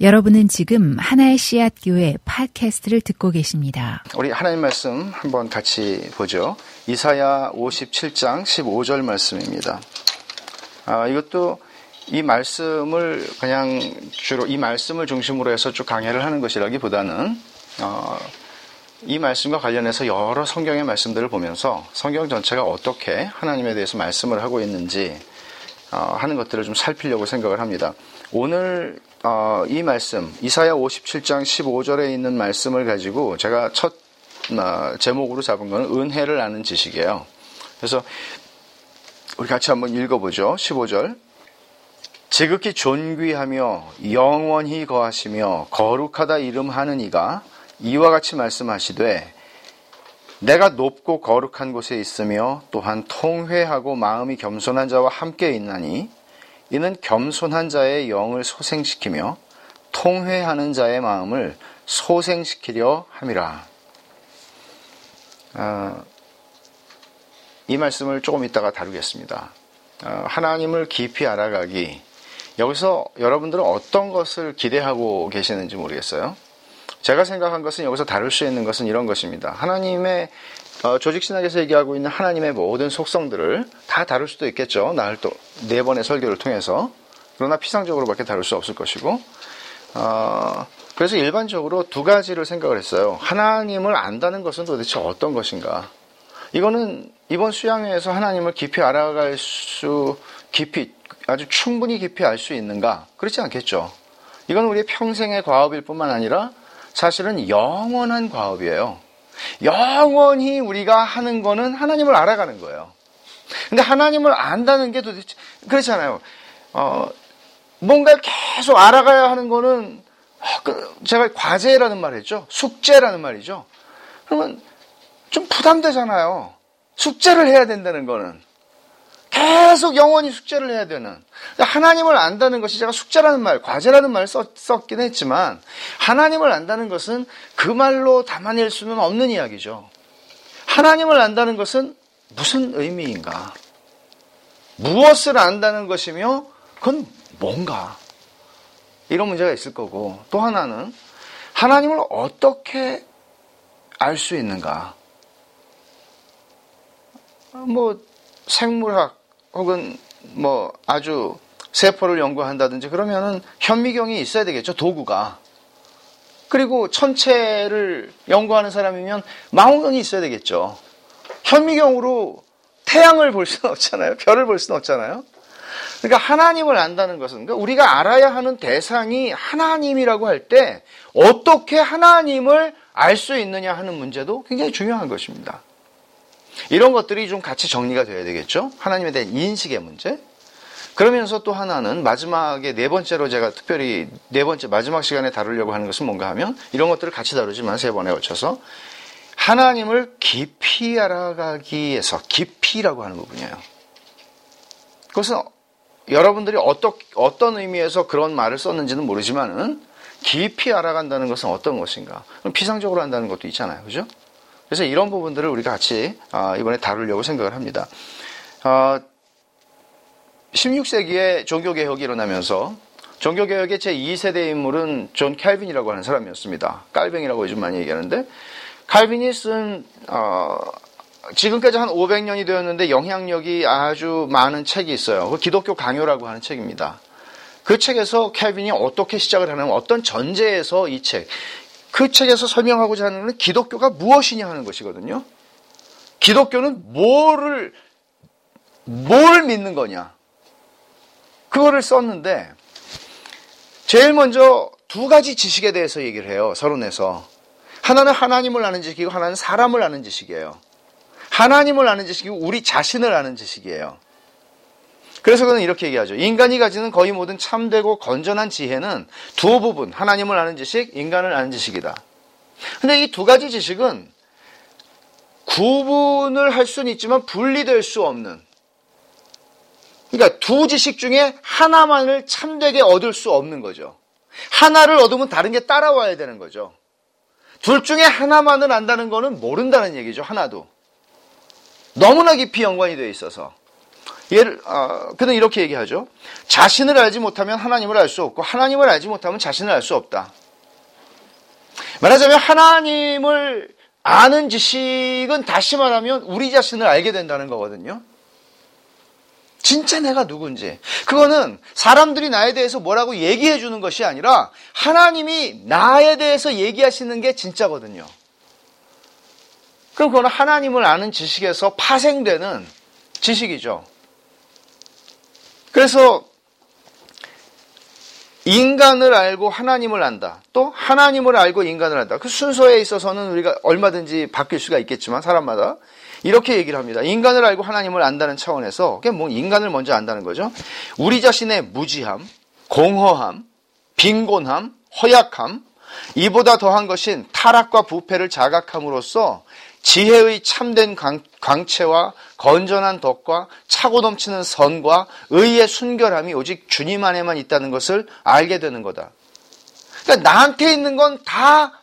여러분은 지금 하나의 씨앗 교회 팟캐스트를 듣고 계십니다. 우리 하나님 말씀 한번 같이 보죠. 이사야 57장 15절 말씀입니다. 아, 이것도 이 말씀을 그냥 주로 이 말씀을 중심으로 해서 쭉 강해를 하는 것이라기보다는 어, 이 말씀과 관련해서 여러 성경의 말씀들을 보면서 성경 전체가 어떻게 하나님에 대해서 말씀을 하고 있는지 어, 하는 것들을 좀 살피려고 생각을 합니다. 오늘 어, 이 말씀 이사야 57장 15절에 있는 말씀을 가지고 제가 첫 어, 제목으로 잡은 것은 은혜를 아는 지식이에요. 그래서 우리 같이 한번 읽어보죠. 15절 지극히 존귀하며 영원히 거하시며 거룩하다 이름하는 이가 이와 같이 말씀하시되 내가 높고 거룩한 곳에 있으며 또한 통회하고 마음이 겸손한 자와 함께 있나니 이는 겸손한 자의 영을 소생시키며 통회하는 자의 마음을 소생시키려 함이라. 어, 이 말씀을 조금 이따가 다루겠습니다. 어, 하나님을 깊이 알아가기. 여기서 여러분들은 어떤 것을 기대하고 계시는지 모르겠어요. 제가 생각한 것은 여기서 다룰 수 있는 것은 이런 것입니다. 하나님의 어, 조직신학에서 얘기하고 있는 하나님의 모든 속성들을 다 다룰 수도 있겠죠. 나를 또네 번의 설교를 통해서. 그러나 피상적으로밖에 다룰 수 없을 것이고. 어, 그래서 일반적으로 두 가지를 생각을 했어요. 하나님을 안다는 것은 도대체 어떤 것인가? 이거는 이번 수양회에서 하나님을 깊이 알아갈 수, 깊이, 아주 충분히 깊이 알 수 있는가? 그렇지 않겠죠. 이건 우리의 평생의 과업일 뿐만 아니라 사실은 영원한 과업이에요. 영원히 우리가 하는 거는 하나님을 알아가는 거예요. 근데 하나님을 안다는 게 도대체 그렇잖아요. 어, 뭔가를 계속 알아가야 하는 거는 어, 그 제가 과제라는 말 했죠. 숙제라는 말이죠. 그러면 좀 부담되잖아요. 숙제를 해야 된다는 거는. 계속 영원히 숙제를 해야 되는. 하나님을 안다는 것이 제가 숙제라는 말, 과제라는 말을 썼, 썼긴 했지만, 하나님을 안다는 것은 그 말로 담아낼 수는 없는 이야기죠. 하나님을 안다는 것은 무슨 의미인가? 무엇을 안다는 것이며, 그건 뭔가? 이런 문제가 있을 거고, 또 하나는, 하나님을 어떻게 알 수 있는가? 뭐, 생물학, 혹은 뭐 아주 세포를 연구한다든지 그러면은 현미경이 있어야 되겠죠 도구가. 그리고 천체를 연구하는 사람이면 망원경이 있어야 되겠죠. 현미경으로 태양을 볼 수는 없잖아요. 별을 볼 수는 없잖아요. 그러니까 하나님을 안다는 것은 그러니까 우리가 알아야 하는 대상이 하나님이라고 할 때 어떻게 하나님을 알 수 있느냐 하는 문제도 굉장히 중요한 것입니다. 이런 것들이 좀 같이 정리가 돼야 되겠죠. 하나님에 대한 인식의 문제. 그러면서 또 하나는 마지막에 네 번째로 제가 특별히 네 번째 마지막 시간에 다루려고 하는 것은 뭔가 하면 이런 것들을 같이 다루지만 세 번에 걸쳐서 하나님을 깊이 알아가기 위해서 깊이라고 하는 부분이에요. 그것은 여러분들이 어떠, 어떤 의미에서 그런 말을 썼는지는 모르지만은 깊이 알아간다는 것은 어떤 것인가? 피상적으로 한다는 것도 있잖아요. 그죠? 그래서 이런 부분들을 우리가 같이 아, 이번에 다루려고 생각을 합니다. 16세기에 아, 종교개혁이 일어나면서 종교개혁의 제2세대 인물은 존 칼빈이라고 하는 사람이었습니다. 깔뱅이라고 요즘 많이 얘기하는데 칼빈이 쓴 어, 지금까지 한 500년이 되었는데 영향력이 아주 많은 책이 있어요. 그 기독교 강요라고 하는 책입니다. 그 책에서 칼빈이 어떻게 시작을 하는 어떤 전제에서 이 책, 그 책에서 설명하고자 하는 것은 기독교가 무엇이냐 하는 것이거든요. 기독교는 뭐를, 뭘 믿는 거냐. 그거를 썼는데, 제일 먼저 두 가지 지식에 대해서 얘기를 해요. 서론에서. 하나는 하나님을 아는 지식이고, 하나는 사람을 아는 지식이에요. 하나님을 아는 지식이고, 우리 자신을 아는 지식이에요. 그래서 그는 이렇게 얘기하죠. 인간이 가지는 거의 모든 참되고 건전한 지혜는 두 부분, 하나님을 아는 지식, 인간을 아는 지식이다. 근데 이 두 가지 지식은 구분을 할 수는 있지만 분리될 수 없는. 그러니까 두 지식 중에 하나만을 참되게 얻을 수 없는 거죠. 하나를 얻으면 다른 게 따라와야 되는 거죠. 둘 중에 하나만을 안다는 거는 모른다는 얘기죠. 하나도. 너무나 깊이 연관이 되어 있어서. 예를, 어, 그는 이렇게 얘기하죠. 자신을 알지 못하면 하나님을 알 수 없고, 하나님을 알지 못하면 자신을 알 수 없다. 말하자면 하나님을 아는 지식은 다시 말하면 우리 자신을 알게 된다는 거거든요. 진짜 내가 누군지. 그거는 사람들이 나에 대해서 뭐라고 얘기해 주는 것이 아니라 하나님이 나에 대해서 얘기하시는 게 진짜거든요. 그럼 그거는 하나님을 아는 지식에서 파생되는 지식이죠. 그래서 인간을 알고 하나님을 안다. 또 하나님을 알고 인간을 안다. 그 순서에 있어서는 우리가 얼마든지 바뀔 수가 있겠지만 사람마다 이렇게 얘기를 합니다. 인간을 알고 하나님을 안다는 차원에서 그게 뭐 인간을 먼저 안다는 거죠. 우리 자신의 무지함, 공허함, 빈곤함, 허약함, 이보다 더한 것인 타락과 부패를 자각함으로써 지혜의 참된 광채와 건전한 덕과 차고 넘치는 선과 의의 순결함이 오직 주님 안에만 있다는 것을 알게 되는 거다. 그러니까 나한테 있는 건 다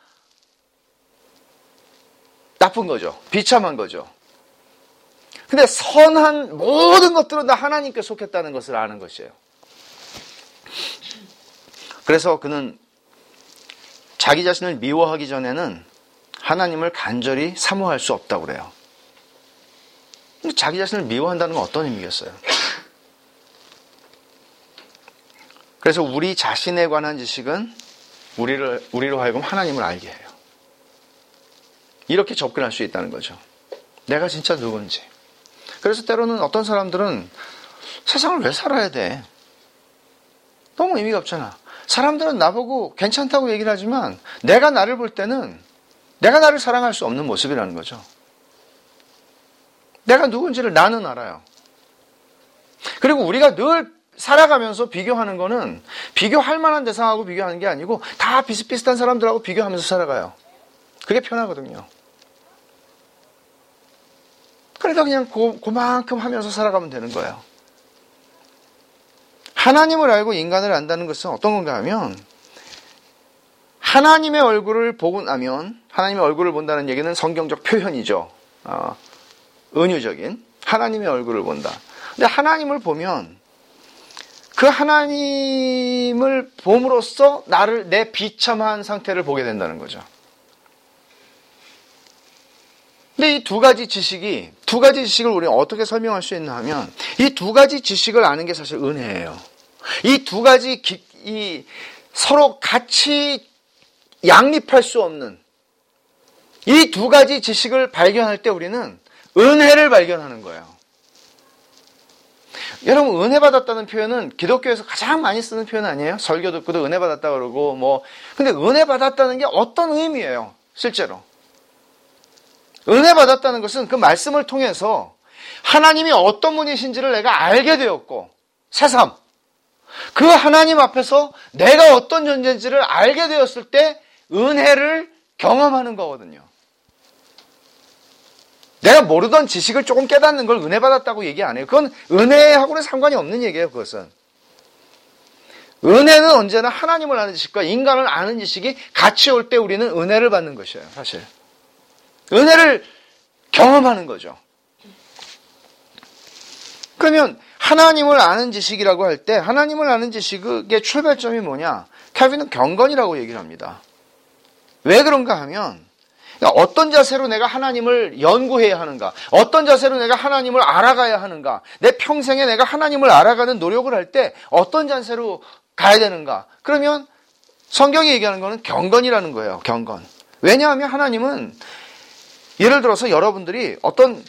나쁜 거죠. 비참한 거죠. 근데 선한 모든 것들은 다 하나님께 속했다는 것을 아는 것이에요. 그래서 그는 자기 자신을 미워하기 전에는 하나님을 간절히 사모할 수 없다고 그래요. 자기 자신을 미워한다는 건 어떤 의미겠어요? 그래서 우리 자신에 관한 지식은 우리를, 우리로 하여금 하나님을 알게 해요. 이렇게 접근할 수 있다는 거죠. 내가 진짜 누군지. 그래서 때로는 어떤 사람들은 세상을 왜 살아야 돼? 너무 의미가 없잖아. 사람들은 나보고 괜찮다고 얘기를 하지만 내가 나를 볼 때는 내가 나를 사랑할 수 없는 모습이라는 거죠. 내가 누군지를 나는 알아요. 그리고 우리가 늘 살아가면서 비교하는 거는 비교할 만한 대상하고 비교하는 게 아니고 다 비슷비슷한 사람들하고 비교하면서 살아가요. 그게 편하거든요. 그러니까 그냥 고, 그만큼 하면서 살아가면 되는 거예요. 하나님을 알고 인간을 안다는 것은 어떤 건가 하면 하나님의 얼굴을 보고 나면 하나님의 얼굴을 본다는 얘기는 성경적 표현이죠. 어, 은유적인 하나님의 얼굴을 본다. 근데 하나님을 보면 그 하나님을 봄으로써 나를 내 비참한 상태를 보게 된다는 거죠. 근데 이 두 가지 지식이 두 가지 지식을 우리가 어떻게 설명할 수 있나 하면 이 두 가지 지식을 아는 게 사실 은혜예요. 이 두 가지 기, 이 서로 같이 양립할 수 없는 이 두 가지 지식을 발견할 때 우리는 은혜를 발견하는 거예요. 여러분 은혜 받았다는 표현은 기독교에서 가장 많이 쓰는 표현 아니에요? 설교 듣고도 은혜 받았다 그러고 뭐 근데 은혜 받았다는 게 어떤 의미예요? 실제로 은혜 받았다는 것은 그 말씀을 통해서 하나님이 어떤 분이신지를 내가 알게 되었고 새삼 그 하나님 앞에서 내가 어떤 존재인지를 알게 되었을 때 은혜를 경험하는 거거든요. 내가 모르던 지식을 조금 깨닫는 걸 은혜 받았다고 얘기 안 해요. 그건 은혜하고는 상관이 없는 얘기예요, 그것은. 은혜는 언제나 하나님을 아는 지식과 인간을 아는 지식이 같이 올 때 우리는 은혜를 받는 것이에요, 사실. 은혜를 경험하는 거죠. 그러면 하나님을 아는 지식이라고 할 때 하나님을 아는 지식의 출발점이 뭐냐? 캐빈은 경건이라고 얘기를 합니다. 왜 그런가 하면 그러니까 어떤 자세로 내가 하나님을 연구해야 하는가? 어떤 자세로 내가 하나님을 알아가야 하는가? 내 평생에 내가 하나님을 알아가는 노력을 할 때 어떤 자세로 가야 되는가? 그러면 성경이 얘기하는 것은 경건이라는 거예요. 경건. 왜냐하면 하나님은 예를 들어서 여러분들이 어떤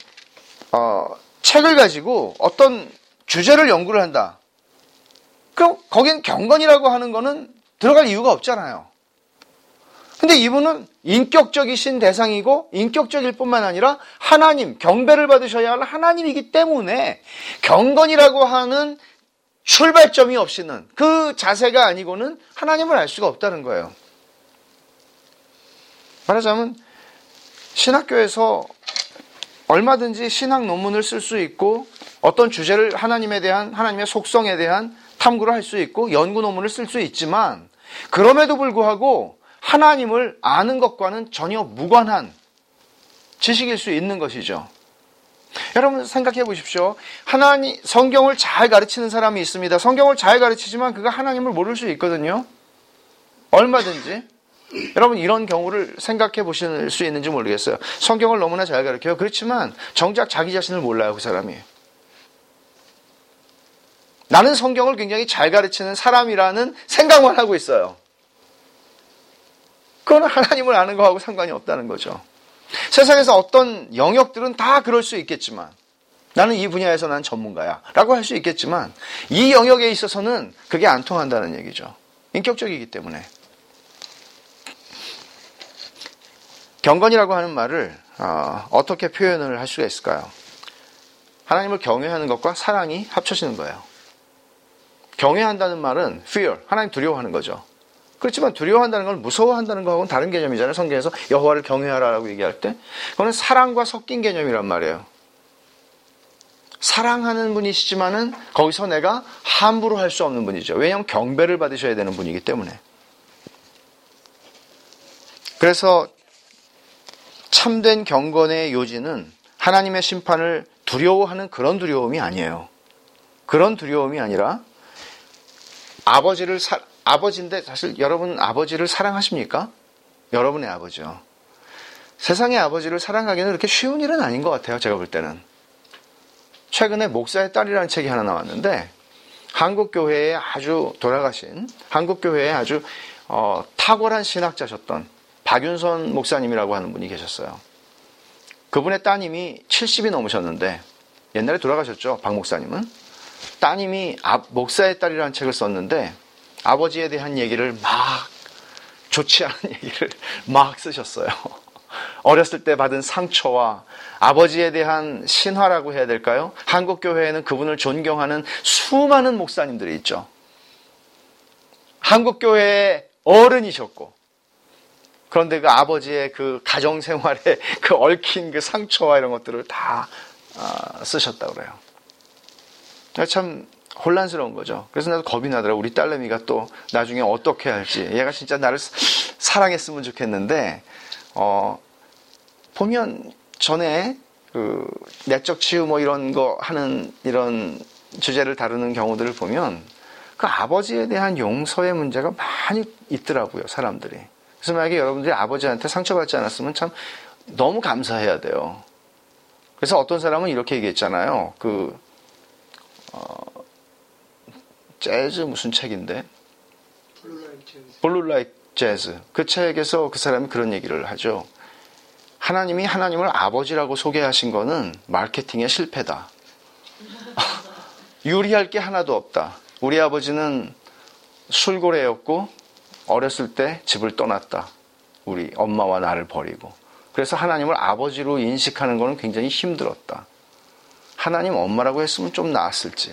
어, 책을 가지고 어떤 주제를 연구를 한다. 그럼 거긴 경건이라고 하는 거는 들어갈 이유가 없잖아요. 근데 이분은 인격적이신 대상이고 인격적일 뿐만 아니라 하나님, 경배를 받으셔야 할 하나님이기 때문에 경건이라고 하는 출발점이 없이는 그 자세가 아니고는 하나님을 알 수가 없다는 거예요. 말하자면 신학교에서 얼마든지 신학 논문을 쓸 수 있고 어떤 주제를 하나님에 대한 하나님의 속성에 대한 탐구를 할 수 있고 연구 논문을 쓸 수 있지만 그럼에도 불구하고 하나님을 아는 것과는 전혀 무관한 지식일 수 있는 것이죠. 여러분 생각해 보십시오. 하나님 성경을 잘 가르치는 사람이 있습니다. 성경을 잘 가르치지만 그가 하나님을 모를 수 있거든요. 얼마든지. 여러분 이런 경우를 생각해 보실 수 있는지 모르겠어요. 성경을 너무나 잘 가르쳐요. 그렇지만 정작 자기 자신을 몰라요, 그 사람이. 나는 성경을 굉장히 잘 가르치는 사람이라는 생각만 하고 있어요. 그건 하나님을 아는 거하고 상관이 없다는 거죠. 세상에서 어떤 영역들은 다 그럴 수 있겠지만 나는 이 분야에서 난 전문가야 라고 할 수 있겠지만 이 영역에 있어서는 그게 안 통한다는 얘기죠. 인격적이기 때문에. 경건이라고 하는 말을 어, 떻게 표현을 할 수가 있을까요? 하나님을 경외하는 것과 사랑이 합쳐지는 거예요. 경외한다는 말은 fear, 하나님 두려워하는 거죠. 그렇지만 두려워한다는 건 무서워한다는 거하고는 다른 개념이잖아요. 성경에서 여호와를 경외하라라고 얘기할 때. 그거는 사랑과 섞인 개념이란 말이에요. 사랑하는 분이시지만은 거기서 내가 함부로 할 수 없는 분이죠. 왜냐하면 경배를 받으셔야 되는 분이기 때문에. 그래서 참된 경건의 요지는 하나님의 심판을 두려워하는 그런 두려움이 아니에요. 그런 두려움이 아니라 아버지를 사, 아버지인데 사실 여러분 아버지를 사랑하십니까? 여러분의 아버지요. 세상의 아버지를 사랑하기는 그렇게 쉬운 일은 아닌 것 같아요. 제가 볼 때는. 최근에 목사의 딸이라는 책이 하나 나왔는데 한국 교회에 아주 돌아가신 한국 교회에 아주 어, 탁월한 신학자셨던 박윤선 목사님이라고 하는 분이 계셨어요. 그분의 따님이 70이 넘으셨는데 옛날에 돌아가셨죠. 박 목사님은 따님이 목사의 딸이라는 책을 썼는데 아버지에 대한 얘기를 막 좋지 않은 얘기를 막 쓰셨어요. 어렸을 때 받은 상처와 아버지에 대한 신화라고 해야 될까요? 한국 교회에는 그분을 존경하는 수많은 목사님들이 있죠. 한국 교회의 어른이셨고 그런데 그 아버지의 그 가정 생활에 그 얽힌 그 상처와 이런 것들을 다 아, 쓰셨다 그래요. 참 혼란스러운 거죠. 그래서 나도 겁이 나더라. 우리 딸내미가 또 나중에 어떻게 할지. 얘가 진짜 나를 사랑했으면 좋겠는데, 어, 보면 전에 그 내적 치유 뭐 이런 거 하는 이런 주제를 다루는 경우들을 보면 그 아버지에 대한 용서의 문제가 많이 있더라고요, 사람들이. 그래서 만약에 여러분들이 아버지한테 상처받지 않았으면 참 너무 감사해야 돼요. 그래서 어떤 사람은 이렇게 얘기했잖아요. 그, 어, 재즈 무슨 책인데? Blue Like Jazz. 그 책에서 그 사람이 그런 얘기를 하죠. 하나님이 하나님을 아버지라고 소개하신 거는 마케팅의 실패다. 유리할 게 하나도 없다. 우리 아버지는 술고래였고 어렸을 때 집을 떠났다. 우리 엄마와 나를 버리고. 그래서 하나님을 아버지로 인식하는 것은 굉장히 힘들었다. 하나님 엄마라고 했으면 좀 나았을지.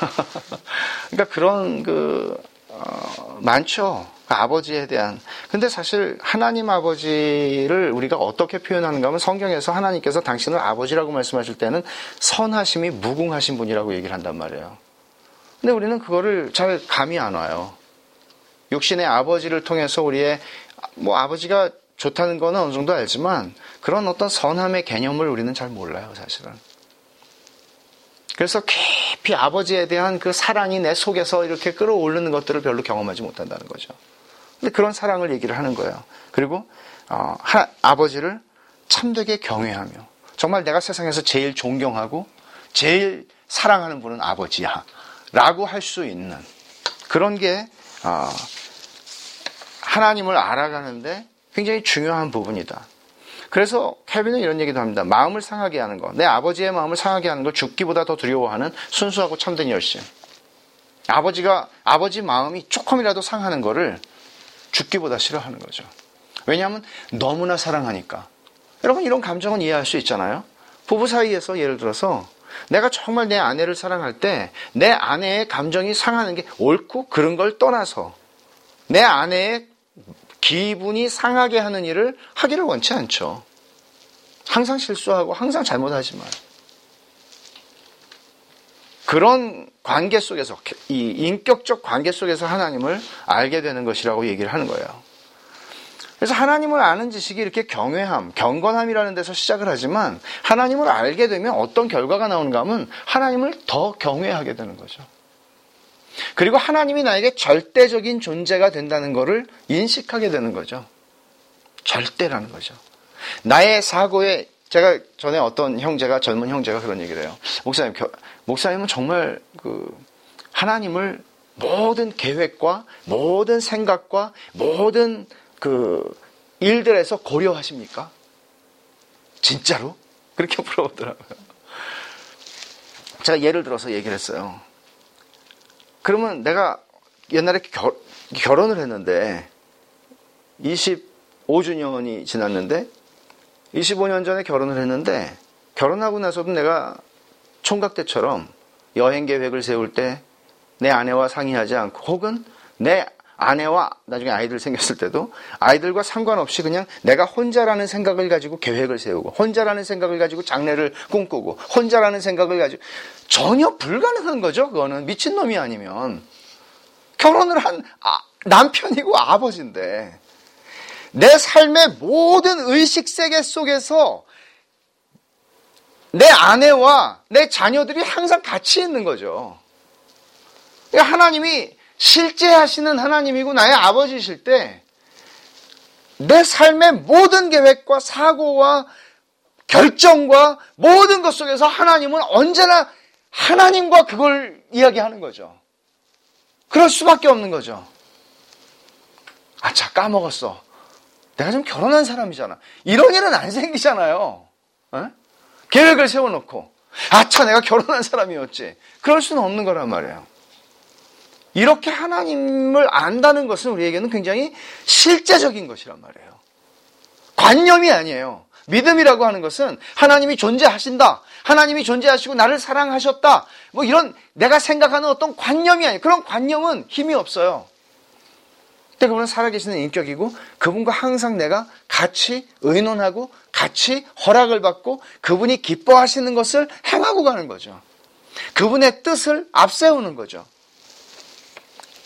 그러니까 그런 그 어, 많죠. 그 아버지에 대한. 근데 사실 하나님 아버지를 우리가 어떻게 표현하는가 하면 성경에서 하나님께서 당신을 아버지라고 말씀하실 때는 선하심이 무궁하신 분이라고 얘기를 한단 말이에요. 근데 우리는 그거를 잘 감이 안 와요. 육신의 아버지를 통해서 우리의 뭐 아버지가 좋다는 거는 어느 정도 알지만 그런 어떤 선함의 개념을 우리는 잘 몰라요, 사실은. 그래서 깊이 아버지에 대한 그 사랑이 내 속에서 이렇게 끌어오르는 것들을 별로 경험하지 못한다는 거죠. 근데 그런 사랑을 얘기를 하는 거예요. 그리고 어, 하, 아버지를 참되게 경외하며 정말 내가 세상에서 제일 존경하고 제일 사랑하는 분은 아버지야 라고 할 수 있는 그런 게 어, 하나님을 알아가는데 굉장히 중요한 부분이다. 그래서 켈빈은 이런 얘기도 합니다. 마음을 상하게 하는 것. 내 아버지의 마음을 상하게 하는 걸 죽기보다 더 두려워하는 순수하고 참된 열심. 아버지가, 아버지 마음이 조금이라도 상하는 거를 죽기보다 싫어하는 거죠. 왜냐하면 너무나 사랑하니까. 여러분, 이런 감정은 이해할 수 있잖아요. 부부 사이에서 예를 들어서 내가 정말 내 아내를 사랑할 때 내 아내의 감정이 상하는 게 옳고 그런 걸 떠나서 내 아내의 기분이 상하게 하는 일을 하기를 원치 않죠. 항상 실수하고 항상 잘못하지만. 그런 관계 속에서, 이 인격적 관계 속에서 하나님을 알게 되는 것이라고 얘기를 하는 거예요. 그래서 하나님을 아는 지식이 이렇게 경외함, 경건함이라는 데서 시작을 하지만 하나님을 알게 되면 어떤 결과가 나오는가 하면 하나님을 더 경외하게 되는 거죠. 그리고 하나님이 나에게 절대적인 존재가 된다는 것을 인식하게 되는 거죠. 절대라는 거죠. 나의 사고에 제가 전에 어떤 형제가 젊은 형제가 그런 얘기를 해요. 목사님, 목사님은 정말 그 하나님을 모든 계획과 모든 생각과 모든 그 일들에서 고려하십니까? 진짜로? 그렇게 물어보더라고요. 제가 예를 들어서 얘기를 했어요. 그러면 내가 옛날에 결, 결혼을 했는데 25주년이 지났는데 25년 전에 결혼을 했는데 결혼하고 나서도 내가 총각 때처럼 여행 계획을 세울 때 내 아내와 상의하지 않고 혹은 내 아내와 나중에 아이들 생겼을 때도 아이들과 상관없이 그냥 내가 혼자라는 생각을 가지고 계획을 세우고 혼자라는 생각을 가지고 장래를 꿈꾸고 혼자라는 생각을 가지고 전혀 불가능한 거죠. 그거는 미친놈이 아니면 결혼을 한 아, 남편이고 아버지인데 내 삶의 모든 의식 세계 속에서 내 아내와 내 자녀들이 항상 같이 있는 거죠. 그러니까 하나님이 실제 하시는 하나님이고 나의 아버지실 때 내 삶의 모든 계획과 사고와 결정과 모든 것 속에서 하나님은 언제나 하나님과 그걸 이야기하는 거죠. 그럴 수밖에 없는 거죠. 아 차 까먹었어. 내가 좀 결혼한 사람이잖아. 이런 일은 안 생기잖아요. 에? 계획을 세워놓고 아차 내가 결혼한 사람이었지. 그럴 수는 없는 거란 말이에요. 이렇게 하나님을 안다는 것은 우리에게는 굉장히 실제적인 것이란 말이에요. 관념이 아니에요. 믿음이라고 하는 것은 하나님이 존재하신다. 하나님이 존재하시고 나를 사랑하셨다. 뭐 이런 내가 생각하는 어떤 관념이 아니에요. 그런 관념은 힘이 없어요. 근데 그분은 살아계시는 인격이고 그분과 항상 내가 같이 의논하고 같이 허락을 받고 그분이 기뻐하시는 것을 행하고 가는 거죠. 그분의 뜻을 앞세우는 거죠.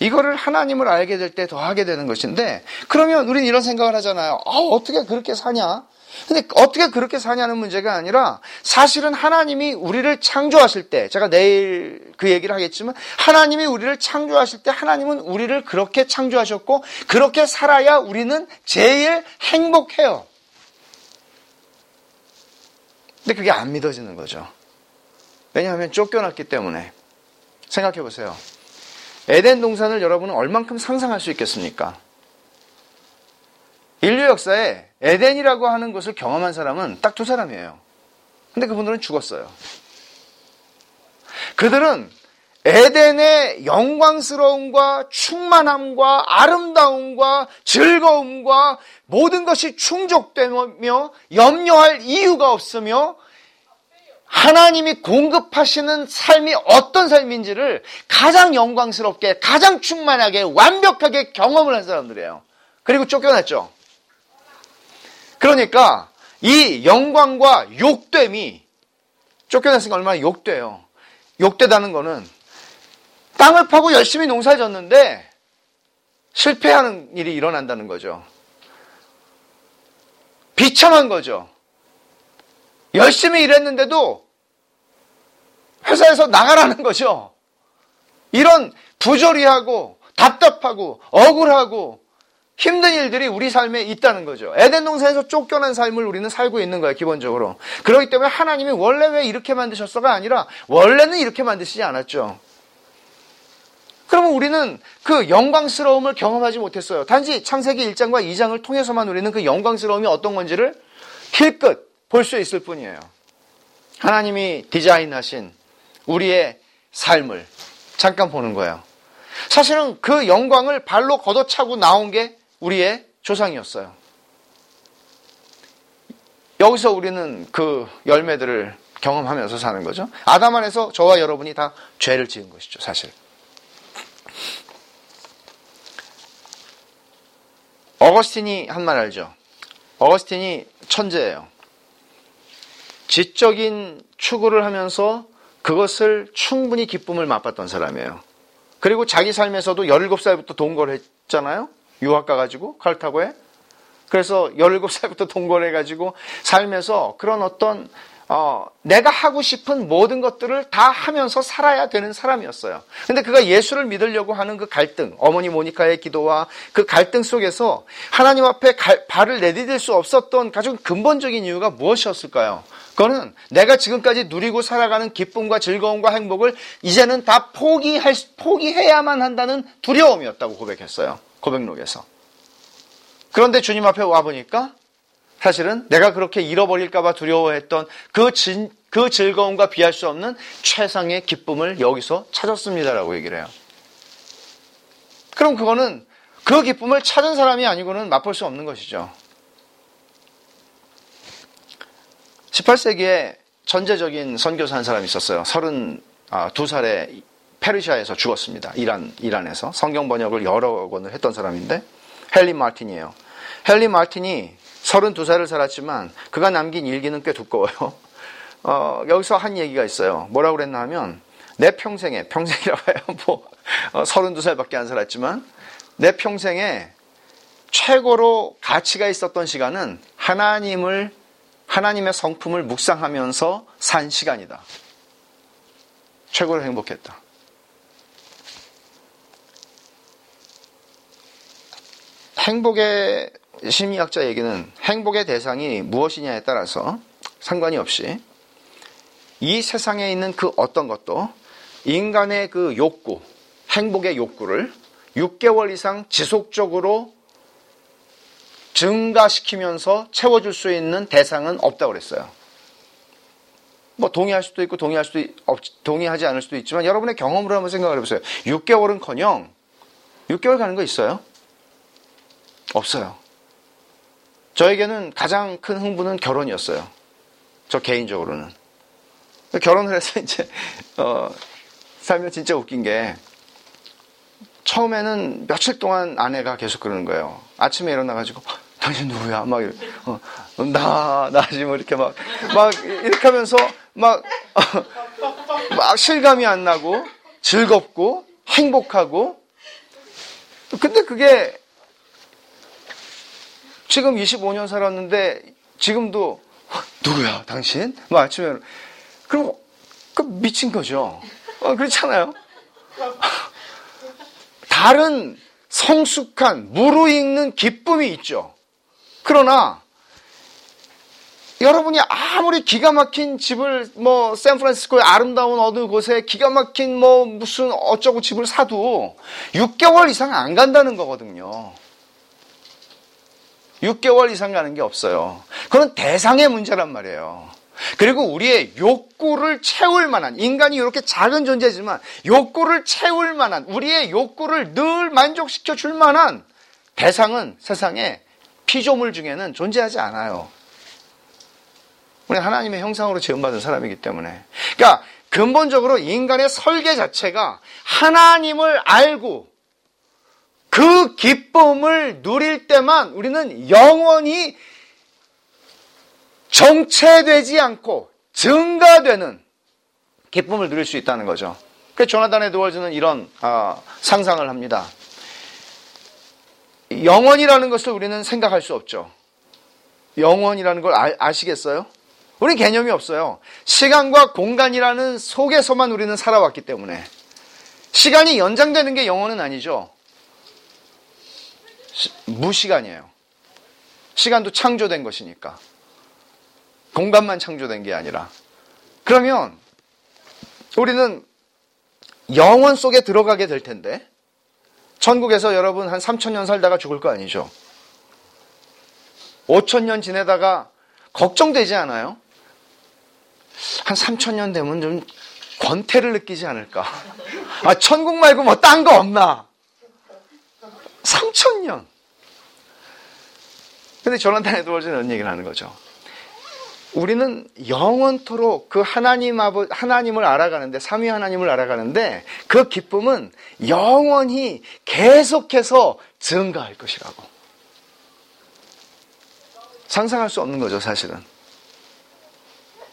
이거를 하나님을 알게 될 때 더 하게 되는 것인데 그러면 우리는 이런 생각을 하잖아요. 아, 어떻게 그렇게 사냐? 근데 어떻게 그렇게 사냐는 문제가 아니라 사실은 하나님이 우리를 창조하실 때 제가 내일 그 얘기를 하겠지만 하나님이 우리를 창조하실 때 하나님은 우리를 그렇게 창조하셨고 그렇게 살아야 우리는 제일 행복해요. 근데 그게 안 믿어지는 거죠. 왜냐하면 쫓겨났기 때문에 생각해 보세요. 에덴 동산을 여러분은 얼만큼 상상할 수 있겠습니까? 인류 역사에 에덴이라고 하는 것을 경험한 사람은 딱 두 사람이에요. 근데 그분들은 죽었어요. 그들은 에덴의 영광스러움과 충만함과 아름다움과 즐거움과 모든 것이 충족되며 염려할 이유가 없으며 하나님이 공급하시는 삶이 어떤 삶인지를 가장 영광스럽게, 가장 충만하게, 완벽하게 경험을 한 사람들이에요. 그리고 쫓겨났죠. 그러니까 이 영광과 욕됨이 쫓겨났으니까 얼마나 욕돼요. 욕되다는 거는 땅을 파고 열심히 농사를 졌는데 실패하는 일이 일어난다는 거죠. 비참한 거죠. 열심히 일했는데도 회사에서 나가라는 거죠. 이런 부조리하고 답답하고 억울하고 힘든 일들이 우리 삶에 있다는 거죠. 에덴 동산에서 쫓겨난 삶을 우리는 살고 있는 거예요, 기본적으로. 그렇기 때문에 하나님이 원래 왜 이렇게 만드셨어가 아니라 원래는 이렇게 만드시지 않았죠. 그러면 우리는 그 영광스러움을 경험하지 못했어요. 단지 창세기 1장과 2장을 통해서만 우리는 그 영광스러움이 어떤 건지를 힐끗 볼 수 있을 뿐이에요. 하나님이 디자인하신 우리의 삶을 잠깐 보는 거예요. 사실은 그 영광을 발로 걷어차고 나온 게 우리의 조상이었어요. 여기서 우리는 그 열매들을 경험하면서 사는 거죠. 아담 안에서 저와 여러분이 다 죄를 지은 것이죠, 사실. 어거스틴이 한 말 알죠? 어거스틴이 천재예요. 지적인 추구를 하면서 그것을 충분히 기쁨을 맛봤던 사람이에요. 그리고 자기 삶에서도 17살부터 동거를 했잖아요? 유학 가가지고 칼 타고에. 그래서 17살부터 동거를 해가지고 살면서 그런 어떤 어, 내가 하고 싶은 모든 것들을 다 하면서 살아야 되는 사람이었어요. 근데 그가 예수를 믿으려고 하는 그 갈등, 어머니 모니카의 기도와 그 갈등 속에서 하나님 앞에 갈, 발을 내디딜 수 없었던 가장 근본적인 이유가 무엇이었을까요? 그거는 내가 지금까지 누리고 살아가는 기쁨과 즐거움과 행복을 이제는 다 포기할, 포기해야만 한다는 두려움이었다고 고백했어요. 고백록에서. 그런데 주님 앞에 와보니까 사실은 내가 그렇게 잃어버릴까봐 두려워했던 그, 진, 그 즐거움과 비할 수 없는 최상의 기쁨을 여기서 찾았습니다라고 얘기를 해요. 그럼 그거는 그 기쁨을 찾은 사람이 아니고는 맛볼 수 없는 것이죠. 18세기에 전제적인 선교사 한 사람이 있었어요. 32살에 페르시아에서 죽었습니다. 이란, 이란에서. 성경 번역을 여러 권을 했던 사람인데, 헬리 마틴이에요. 헬리 마틴이 32살을 살았지만 그가 남긴 일기는 꽤 두꺼워요. 어, 여기서 한 얘기가 있어요. 뭐라고 그랬나 하면 내 평생에 평생이라고 해요. 뭐 어, 32살밖에 안 살았지만 내 평생에 최고로 가치가 있었던 시간은 하나님을 하나님의 성품을 묵상하면서 산 시간이다. 최고로 행복했다. 행복의 심리학자 얘기는 행복의 대상이 무엇이냐에 따라서 상관이 없이 이 세상에 있는 그 어떤 것도 인간의 그 욕구, 행복의 욕구를 6개월 이상 지속적으로 증가시키면서 채워줄 수 있는 대상은 없다고 그랬어요. 뭐 동의할 수도 있고 동의할 수도 없, 동의하지 않을 수도 있지만 여러분의 경험으로 한번 생각을 해보세요. 6개월은커녕 6개월 가는 거 있어요? 없어요. 저에게는 가장 큰 흥분은 결혼이었어요. 저 개인적으로는. 결혼을 해서 이제, 어, 살면 진짜 웃긴 게, 처음에는 며칠 동안 아내가 계속 그러는 거예요. 아침에 일어나가지고, 당신 누구야? 막, 어, 나, 나 지금 이렇게 막, 막, 이렇게 하면서, 막, 어, 막 실감이 안 나고, 즐겁고, 행복하고, 근데 그게 지금 25년 살았는데 지금도 누구야 당신? 뭐 아침에 그럼 그 미친 거죠. 어, 그렇잖아요. 다른 성숙한 무르익는 기쁨이 있죠. 그러나 여러분이 아무리 기가 막힌 집을 뭐 샌프란시스코의 아름다운 어느 곳에 기가 막힌 뭐 무슨 어쩌고 집을 사도 6개월 이상 안 간다는 거거든요. 6개월 이상 가는 게 없어요. 그건 대상의 문제란 말이에요. 그리고 우리의 욕구를 채울 만한 인간이 이렇게 작은 존재지만 욕구를 채울 만한 우리의 욕구를 늘 만족시켜 줄 만한 대상은 세상에 피조물 중에는 존재하지 않아요. 우리 하나님의 형상으로 지음받은 사람이기 때문에. 그러니까 근본적으로 인간의 설계 자체가 하나님을 알고 그 기쁨을 누릴 때만 우리는 영원히 정체되지 않고 증가되는 기쁨을 누릴 수 있다는 거죠. 그래서 조나단 에드월즈는 이런 어, 상상을 합니다. 영원이라는 것을 우리는 생각할 수 없죠. 영원이라는 걸 아, 시겠어요 우리 개념이 없어요. 시간과 공간이라는 속에서만 우리는 살아왔기 때문에 시간이 연장되는 게 영원은 아니죠. 무시간이에요. 시간도 창조된 것이니까. 공간만 창조된 게 아니라. 그러면 우리는 영원 속에 들어가게 될 텐데, 천국에서 여러분 한 3천 년 살다가 죽을 거 아니죠? 5천 년 지내다가 걱정되지 않아요? 한 3천 년 되면 좀 권태를 느끼지 않을까? 아, 천국 말고 뭐 딴 거 없나? 3천년. 근데 조나단 에드워즈는 얘기를 하는 거죠. 우리는 영원토록 그 하나님 아버 하나님을 알아가는데 삼위 하나님을 알아가는데 그 기쁨은 영원히 계속해서 증가할 것이라고. 상상할 수 없는 거죠, 사실은.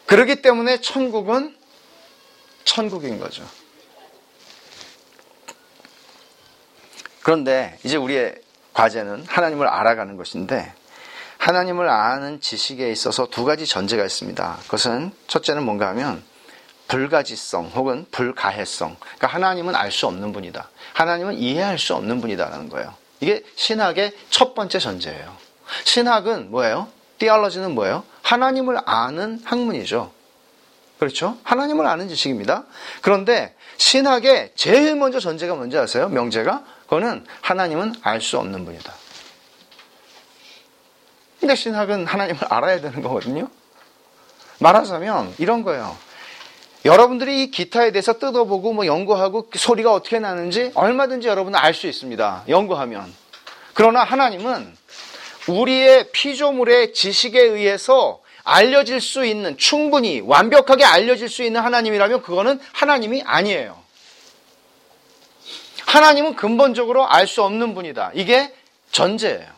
그렇기 때문에 천국은 천국인 거죠. 그런데 이제 우리의 과제는 하나님을 알아가는 것인데 하나님을 아는 지식에 있어서 두 가지 전제가 있습니다. 그것은 첫째는 뭔가 하면 불가지성 혹은 불가해성. 그러니까 하나님은 알 수 없는 분이다. 하나님은 이해할 수 없는 분이다라는 거예요. 이게 신학의 첫 번째 전제예요. 신학은 뭐예요? 띠알러지는 뭐예요? 하나님을 아는 학문이죠. 그렇죠? 하나님을 아는 지식입니다. 그런데 신학의 제일 먼저 전제가 뭔지 아세요? 명제가? 그거는 하나님은 알 수 없는 분이다. 근데 신학은 하나님을 알아야 되는 거거든요. 말하자면 이런 거예요. 여러분들이 이 기타에 대해서 뜯어보고 뭐 연구하고 소리가 어떻게 나는지 얼마든지 여러분은 알 수 있습니다. 연구하면. 그러나 하나님은 우리의 피조물의 지식에 의해서 알려질 수 있는 충분히 완벽하게 알려질 수 있는 하나님이라면 그거는 하나님이 아니에요. 하나님은 근본적으로 알 수 없는 분이다. 이게 전제예요.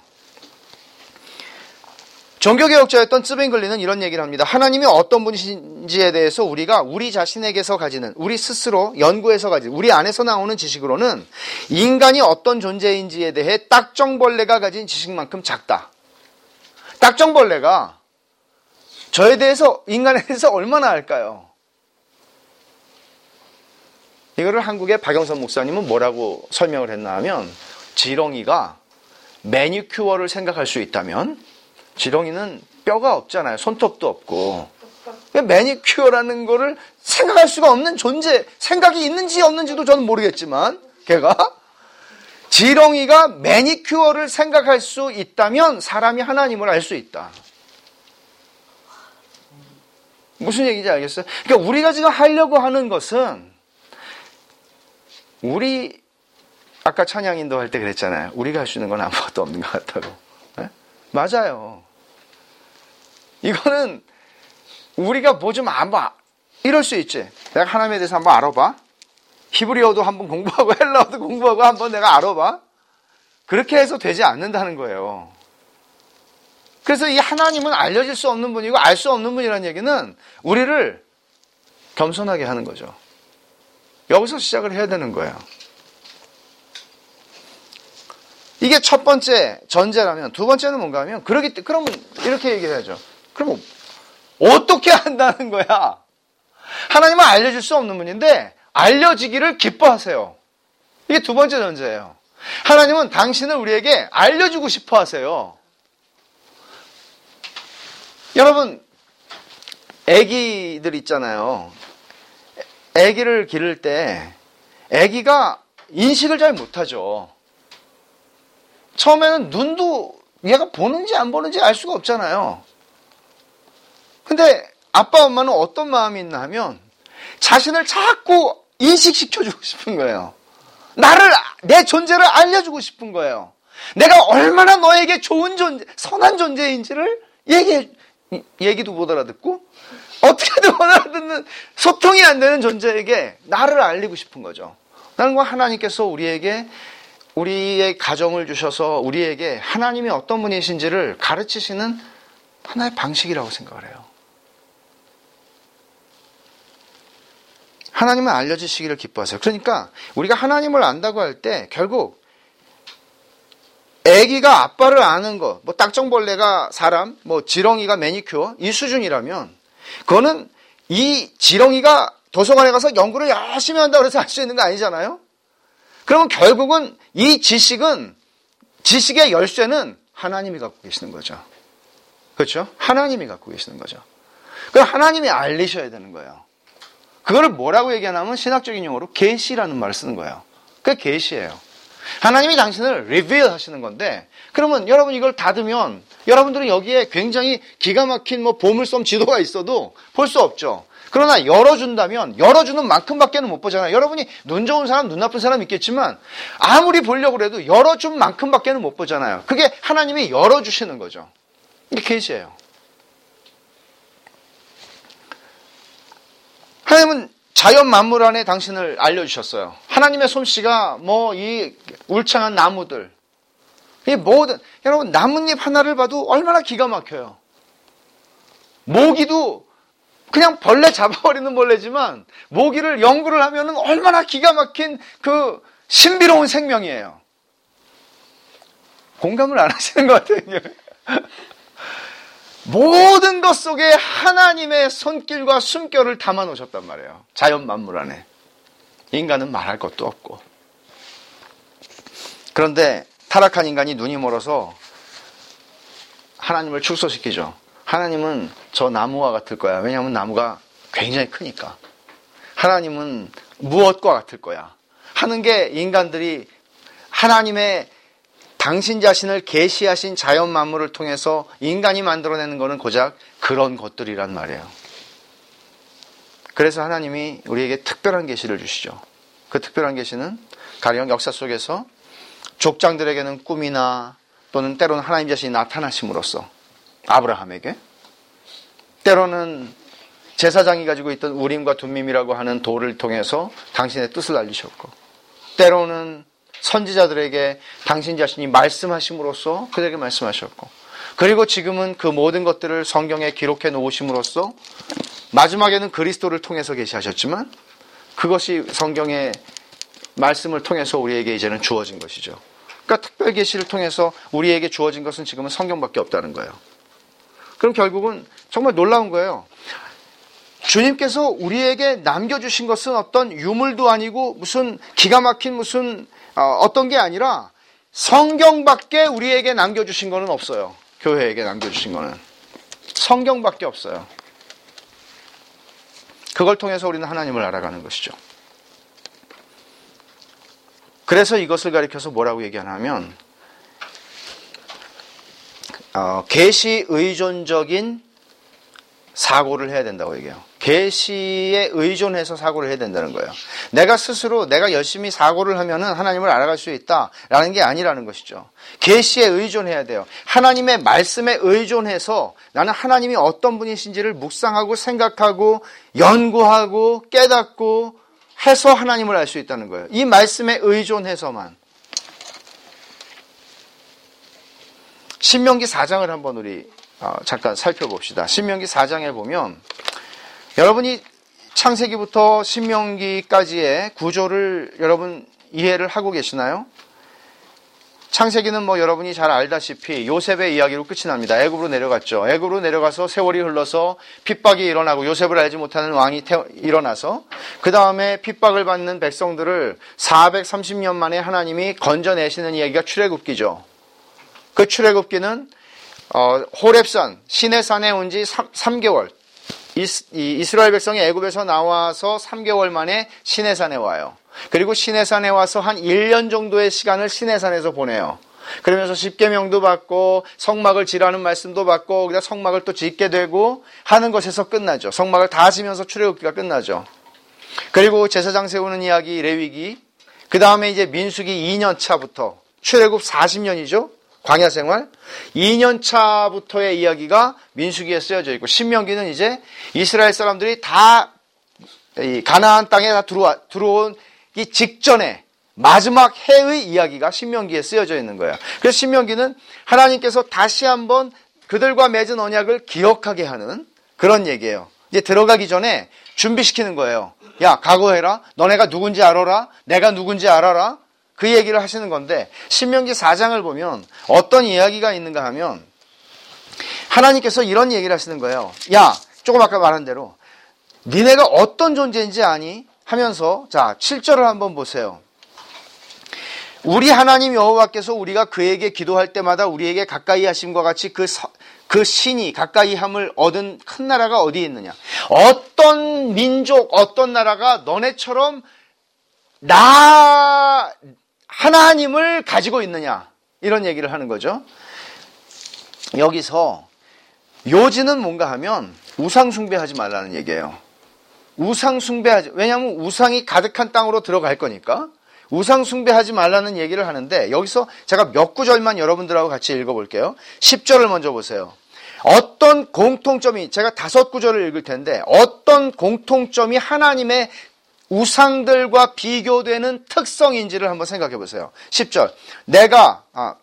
종교개혁자였던 츠뱅글리는 이런 얘기를 합니다. 하나님이 어떤 분이신지에 대해서 우리가 우리 자신에게서 가지는, 우리 스스로 연구해서 가지는, 우리 안에서 나오는 지식으로는 인간이 어떤 존재인지에 대해 딱정벌레가 가진 지식만큼 작다. 딱정벌레가 저에 대해서, 인간에 대해서 얼마나 알까요? 이거를 한국의 박영선 목사님은 뭐라고 설명을 했나 하면, 지렁이가 매니큐어를 생각할 수 있다면, 지렁이는 뼈가 없잖아요. 손톱도 없고. 매니큐어라는 거를 생각할 수가 없는 존재, 생각이 있는지 없는지도 저는 모르겠지만, 걔가 지렁이가 매니큐어를 생각할 수 있다면 사람이 하나님을 알 수 있다. 무슨 얘기인지 알겠어요? 그러니까 우리가 지금 하려고 하는 것은 우리 아까 찬양 인도할 때 그랬잖아요. 우리가 할 수 있는 건 아무것도 없는 것 같다고. 네? 맞아요. 이거는 우리가 뭐좀 알아. 이럴 수 있지. 내가 하나님에 대해서 한번 알아봐. 히브리어도 한번 공부하고 헬라어도 공부하고 한번 내가 알아봐. 그렇게 해서 되지 않는다는 거예요. 그래서 이 하나님은 알려질 수 없는 분이고 알 수 없는 분이라는 얘기는 우리를 겸손하게 하는 거죠. 여기서 시작을 해야 되는 거예요. 이게 첫 번째 전제라면 두 번째는 뭔가 하면 그러기 그러면 이렇게 얘기해야죠. 그럼 어떻게 한다는 거야? 하나님은 알려줄 수 없는 분인데 알려지기를 기뻐하세요. 이게 두 번째 전제예요. 하나님은 당신을 우리에게 알려주고 싶어 하세요. 여러분, 아기들 있잖아요. 아기를 기를 때 아기가 인식을 잘 못하죠. 처음에는 눈도 얘가 보는지 안 보는지 알 수가 없잖아요. 근데 아빠 엄마는 어떤 마음이 있나 하면 자신을 자꾸 인식시켜주고 싶은 거예요. 나를 내 존재를 알려주고 싶은 거예요. 내가 얼마나 너에게 좋은 존재, 선한 존재인지를 얘기 얘기도 못 알아듣고 어떻게든 못 알아듣는 소통이 안 되는 존재에게 나를 알리고 싶은 거죠. 나는 하나님께서 우리에게 우리의 가정을 주셔서 우리에게 하나님이 어떤 분이신지를 가르치시는 하나의 방식이라고 생각을 해요. 하나님은 알려주시기를 기뻐하세요. 그러니까 우리가 하나님을 안다고 할 때 결국 아기가 아빠를 아는 거, 뭐 딱정벌레가 사람, 뭐 지렁이가 매니큐어 이 수준이라면 그거는 이 지렁이가 도서관에 가서 연구를 열심히 한다고 해서 할 수 있는 거 아니잖아요. 그러면 결국은 이 지식은 지식의 열쇠는 하나님이 갖고 계시는 거죠. 그렇죠? 하나님이 갖고 계시는 거죠. 그럼 하나님이 알리셔야 되는 거예요. 그거를 뭐라고 얘기하냐면 신학적인 용어로 계시라는 말을 쓰는 거예요. 그게 계시예요. 하나님이 당신을 리빌 하시는 건데 그러면 여러분 이걸 닫으면 여러분들은 여기에 굉장히 기가 막힌 뭐 보물섬 지도가 있어도 볼 수 없죠. 그러나 열어준다면 열어주는 만큼밖에는 못 보잖아요. 여러분이 눈 좋은 사람, 눈 나쁜 사람 있겠지만 아무리 보려고 해도 열어준 만큼밖에는 못 보잖아요. 그게 하나님이 열어주시는 거죠. 이게 계시예요. 하나님은 자연 만물 안에 당신을 알려주셨어요. 하나님의 솜씨가 뭐 이 울창한 나무들, 이 모든 여러분 나뭇잎 하나를 봐도 얼마나 기가 막혀요. 모기도 그냥 벌레 잡아버리는 벌레지만 모기를 연구를 하면은 얼마나 기가 막힌 그 신비로운 생명이에요. 공감을 안 하시는 것 같아요. 모든 것 속에 하나님의 손길과 숨결을 담아 놓으셨단 말이에요. 자연 만물 안에. 인간은 말할 것도 없고. 그런데 타락한 인간이 눈이 멀어서 하나님을 축소시키죠. 하나님은 저 나무와 같을 거야. 왜냐하면 나무가 굉장히 크니까. 하나님은 무엇과 같을 거야. 하는 게 인간들이 하나님의 당신 자신을 계시하신 자연 만물을 통해서 인간이 만들어내는 것은 고작 그런 것들이란 말이에요. 그래서 하나님이 우리에게 특별한 계시를 주시죠. 그 특별한 계시는 가령 역사 속에서 족장들에게는 꿈이나 또는 때로는 하나님 자신이 나타나심으로써 아브라함에게 때로는 제사장이 가지고 있던 우림과 둠밈이라고 하는 돌을 통해서 당신의 뜻을 알리셨고 때로는 선지자들에게 당신 자신이 말씀하심으로써 그들에게 말씀하셨고 그리고 지금은 그 모든 것들을 성경에 기록해 놓으심으로써 마지막에는 그리스도를 통해서 계시하셨지만 그것이 성경의 말씀을 통해서 우리에게 이제는 주어진 것이죠. 그러니까 특별 계시를 통해서 우리에게 주어진 것은 지금은 성경밖에 없다는 거예요. 그럼 결국은 정말 놀라운 거예요. 주님께서 우리에게 남겨주신 것은 어떤 유물도 아니고 무슨 기가 막힌 무슨 어, 떤게 아니라 성경밖에 우리에게 남겨주신 것은 없어요. 교회에게 남겨주신 것은. 성경밖에 없어요. 그걸 통해서 우리는 하나님을 알아가는 것이죠. 그래서 이것을 가리켜서 뭐라고 얘기하냐면 어, 계시 의존적인 사고를 해야 된다고 얘기해요. 계시에 의존해서 사고를 해야 된다는 거예요. 내가 스스로 내가 열심히 사고를 하면은 하나님을 알아갈 수 있다라는 게 아니라는 것이죠. 계시에 의존해야 돼요. 하나님의 말씀에 의존해서 나는 하나님이 어떤 분이신지를 묵상하고 생각하고 연구하고 깨닫고 해서 하나님을 알 수 있다는 거예요. 이 말씀에 의존해서만. 신명기 4장을 한번 우리 어, 잠깐 살펴봅시다. 신명기 4장에 보면 여러분이 창세기부터 신명기까지의 구조를 여러분 이해를 하고 계시나요? 창세기는 뭐 여러분이 잘 알다시피 요셉의 이야기로 끝이 납니다. 애굽으로 내려갔죠. 애굽으로 내려가서 세월이 흘러서 핍박이 일어나고 요셉을 알지 못하는 왕이 태어, 일어나서 그 다음에 핍박을 받는 백성들을 430년 만에 하나님이 건져내시는 이야기가 출애굽기죠. 그 출애굽기는 어, 호랩산 시내산에 온 지 3개월 이스라엘 백성이 애굽에서 나와서 3개월 만에 시내산에 와요. 그리고 시내산에 와서 한 1년 정도의 시간을 시내산에서 보내요. 그러면서 십계명도 받고 성막을 지라는 말씀도 받고 그다음 성막을 또 짓게 되고 하는 것에서 끝나죠. 성막을 다 지면서 출애굽기가 끝나죠. 그리고 제사장 세우는 이야기 레위기 그 다음에 이제 민수기 2년 차부터 출애굽 40년이죠. 광야 생활 2년 차부터의 이야기가 민수기에 쓰여져 있고 신명기는 이제 이스라엘 사람들이 다 가나안 땅에 다 들어와, 들어온 이 직전에 마지막 해의 이야기가 신명기에 쓰여져 있는 거예요. 그래서 신명기는 하나님께서 다시 한번 그들과 맺은 언약을 기억하게 하는 그런 얘기예요. 이제 들어가기 전에 준비시키는 거예요. 야, 각오해라. 너네가 누군지 알아라. 내가 누군지 알아라. 그 얘기를 하시는 건데 신명기 4장을 보면 어떤 이야기가 있는가 하면 하나님께서 이런 얘기를 하시는 거예요. 야, 조금 아까 말한 대로 니네가 어떤 존재인지 아니? 하면서 자, 7절을 한번 보세요. 우리 하나님 여호와께서 우리가 그에게 기도할 때마다 우리에게 가까이 하심과 같이 그, 그 신이 가까이 함을 얻은 큰 나라가 어디에 있느냐? 어떤 민족, 어떤 나라가 너네처럼 나 하나님을 가지고 있느냐? 이런 얘기를 하는 거죠. 여기서 요지는 뭔가 하면 우상 숭배하지 말라는 얘기예요. 우상 숭배하지 왜냐하면 우상이 가득한 땅으로 들어갈 거니까 우상 숭배하지 말라는 얘기를 하는데 여기서 제가 몇 구절만 여러분들하고 같이 읽어볼게요. 10절을 먼저 보세요. 어떤 공통점이 제가 다섯 구절을 읽을 텐데 어떤 공통점이 하나님의 우상들과 비교되는 특성인지를 한번 생각해 보세요. 10절. 내가 아,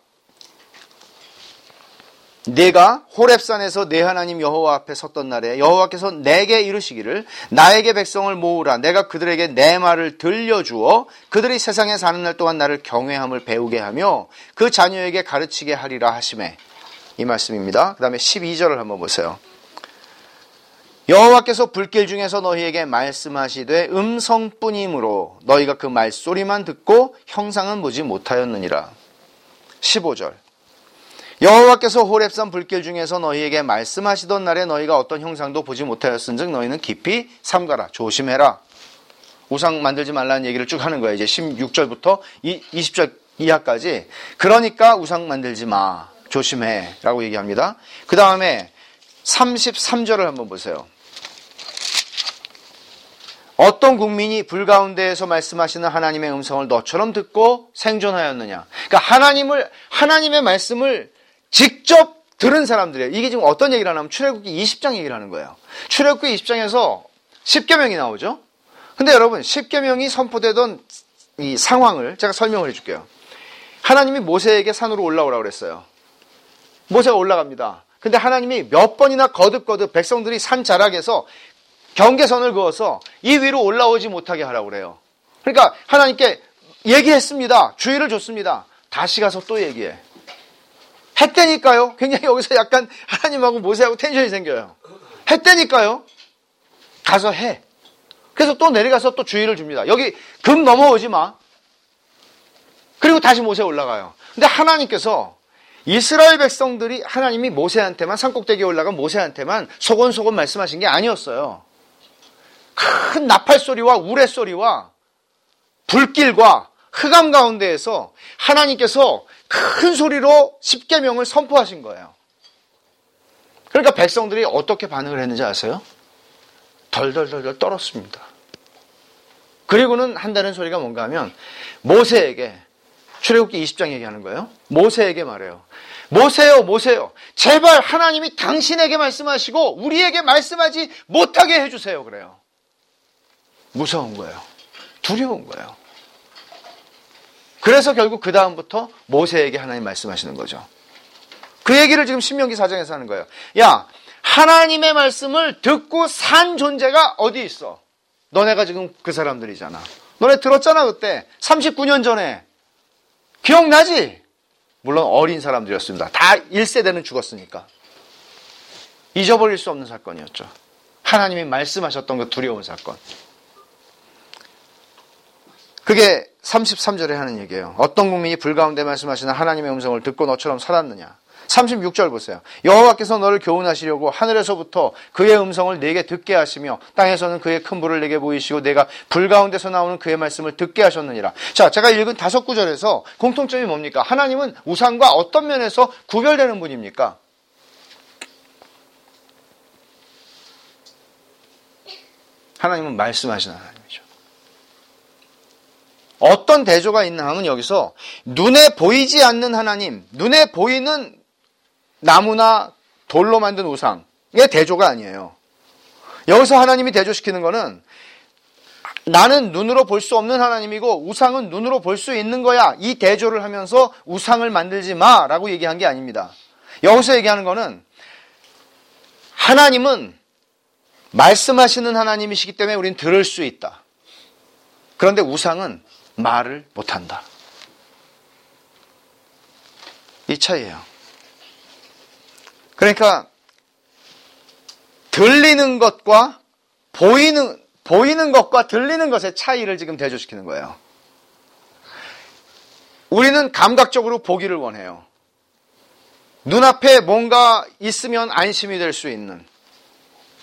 내가 호랩산에서 내 하나님 여호와 앞에 섰던 날에 여호와께서 내게 이르시기를 나에게 백성을 모으라 내가 그들에게 내 말을 들려주어 그들이 세상에 사는 날 동안 나를 경외함을 배우게 하며 그 자녀에게 가르치게 하리라 하심에 이 말씀입니다. 그 다음에 12절을 한번 보세요. 여호와께서 불길 중에서 너희에게 말씀하시되 음성뿐이므로 너희가 그 말소리만 듣고 형상은 보지 못하였느니라. 15절. 여호와께서 호렙산 불길 중에서 너희에게 말씀하시던 날에 너희가 어떤 형상도 보지 못하였은즉 너희는 깊이 삼가라 조심해라. 우상 만들지 말라는 얘기를 쭉 하는 거예요. 이제 16절부터 20절 이하까지. 그러니까 우상 만들지 마. 조심해. 라고 얘기합니다. 그 다음에 33절을 한번 보세요. 어떤 국민이 불 가운데에서 말씀하시는 하나님의 음성을 너처럼 듣고 생존하였느냐. 그러니까 하나님을, 하나님의 말씀을 직접 들은 사람들이에요. 이게 지금 어떤 얘기를 하냐면 출애굽기 20장 얘기를 하는 거예요. 출애굽기 20장에서 10계명이 나오죠. 근데 여러분 10계명이 선포되던 이 상황을 제가 설명을 해줄게요. 하나님이 모세에게 산으로 올라오라고 그랬어요. 모세가 올라갑니다. 근데 하나님이 몇 번이나 거듭거듭 백성들이 산 자락에서 경계선을 그어서 이 위로 올라오지 못하게 하라고 그래요. 그러니까 하나님께 얘기했습니다. 주의를 줬습니다. 다시 가서 또 얘기해. 했다니까요. 굉장히 여기서 약간 하나님하고 모세하고 텐션이 생겨요. 했다니까요. 가서 해. 그래서 또 내려가서 또 주의를 줍니다. 여기 금 넘어오지 마. 그리고 다시 모세 올라가요. 근데 하나님께서 이스라엘 백성들이 하나님이 모세한테만 산꼭대기에 올라간 모세한테만 소곤소곤 말씀하신 게 아니었어요. 큰 나팔 소리와 우레 소리와 불길과 흑암 가운데에서 하나님께서 큰 소리로 십계명을 선포하신 거예요. 그러니까 백성들이 어떻게 반응을 했는지 아세요? 덜덜덜덜 떨었습니다. 그리고는 한다는 소리가 뭔가 하면 모세에게 출애굽기 20장 얘기하는 거예요. 모세에게 말해요. 모세요, 모세요. 제발 하나님이 당신에게 말씀하시고 우리에게 말씀하지 못하게 해주세요. 그래요. 무서운 거예요. 두려운 거예요. 그래서 결국 그 다음부터 모세에게 하나님 말씀하시는 거죠. 그 얘기를 지금 신명기 사장에서 하는 거예요. 야, 하나님의 말씀을 듣고 산 존재가 어디 있어? 너네가 지금 그 사람들이잖아. 너네 들었잖아, 그때. 39년 전에. 기억나지? 물론 어린 사람들이었습니다. 다 1세대는 죽었으니까. 잊어버릴 수 없는 사건이었죠. 하나님이 말씀하셨던 그 두려운 사건. 그게 33절에 하는 얘기예요. 어떤 국민이 불 가운데 말씀하시는 하나님의 음성을 듣고 너처럼 살았느냐? 36절 보세요. 여호와께서 너를 교훈하시려고 하늘에서부터 그의 음성을 내게 듣게 하시며 땅에서는 그의 큰 불을 내게 보이시고 내가 불 가운데서 나오는 그의 말씀을 듣게 하셨느니라. 자, 제가 읽은 다섯 구절에서 공통점이 뭡니까? 하나님은 우상과 어떤 면에서 구별되는 분입니까? 하나님은 말씀하시는 하나님이죠. 어떤 대조가 있나 하면 여기서 눈에 보이지 않는 하나님, 눈에 보이는 나무나 돌로 만든 우상의 대조가 아니에요. 여기서 하나님이 대조시키는 거는 나는 눈으로 볼 수 없는 하나님이고 우상은 눈으로 볼 수 있는 거야. 이 대조를 하면서 우상을 만들지 마 라고 얘기한 게 아닙니다. 여기서 얘기하는 거는 하나님은 말씀하시는 하나님이시기 때문에 우리는 들을 수 있다. 그런데 우상은 말을 못한다. 이 차이예요. 그러니까 들리는 것과 보이는 보이는 것과 들리는 것의 차이를 지금 대조시키는 거예요. 우리는 감각적으로 보기를 원해요. 눈앞에 뭔가 있으면 안심이 될 수 있는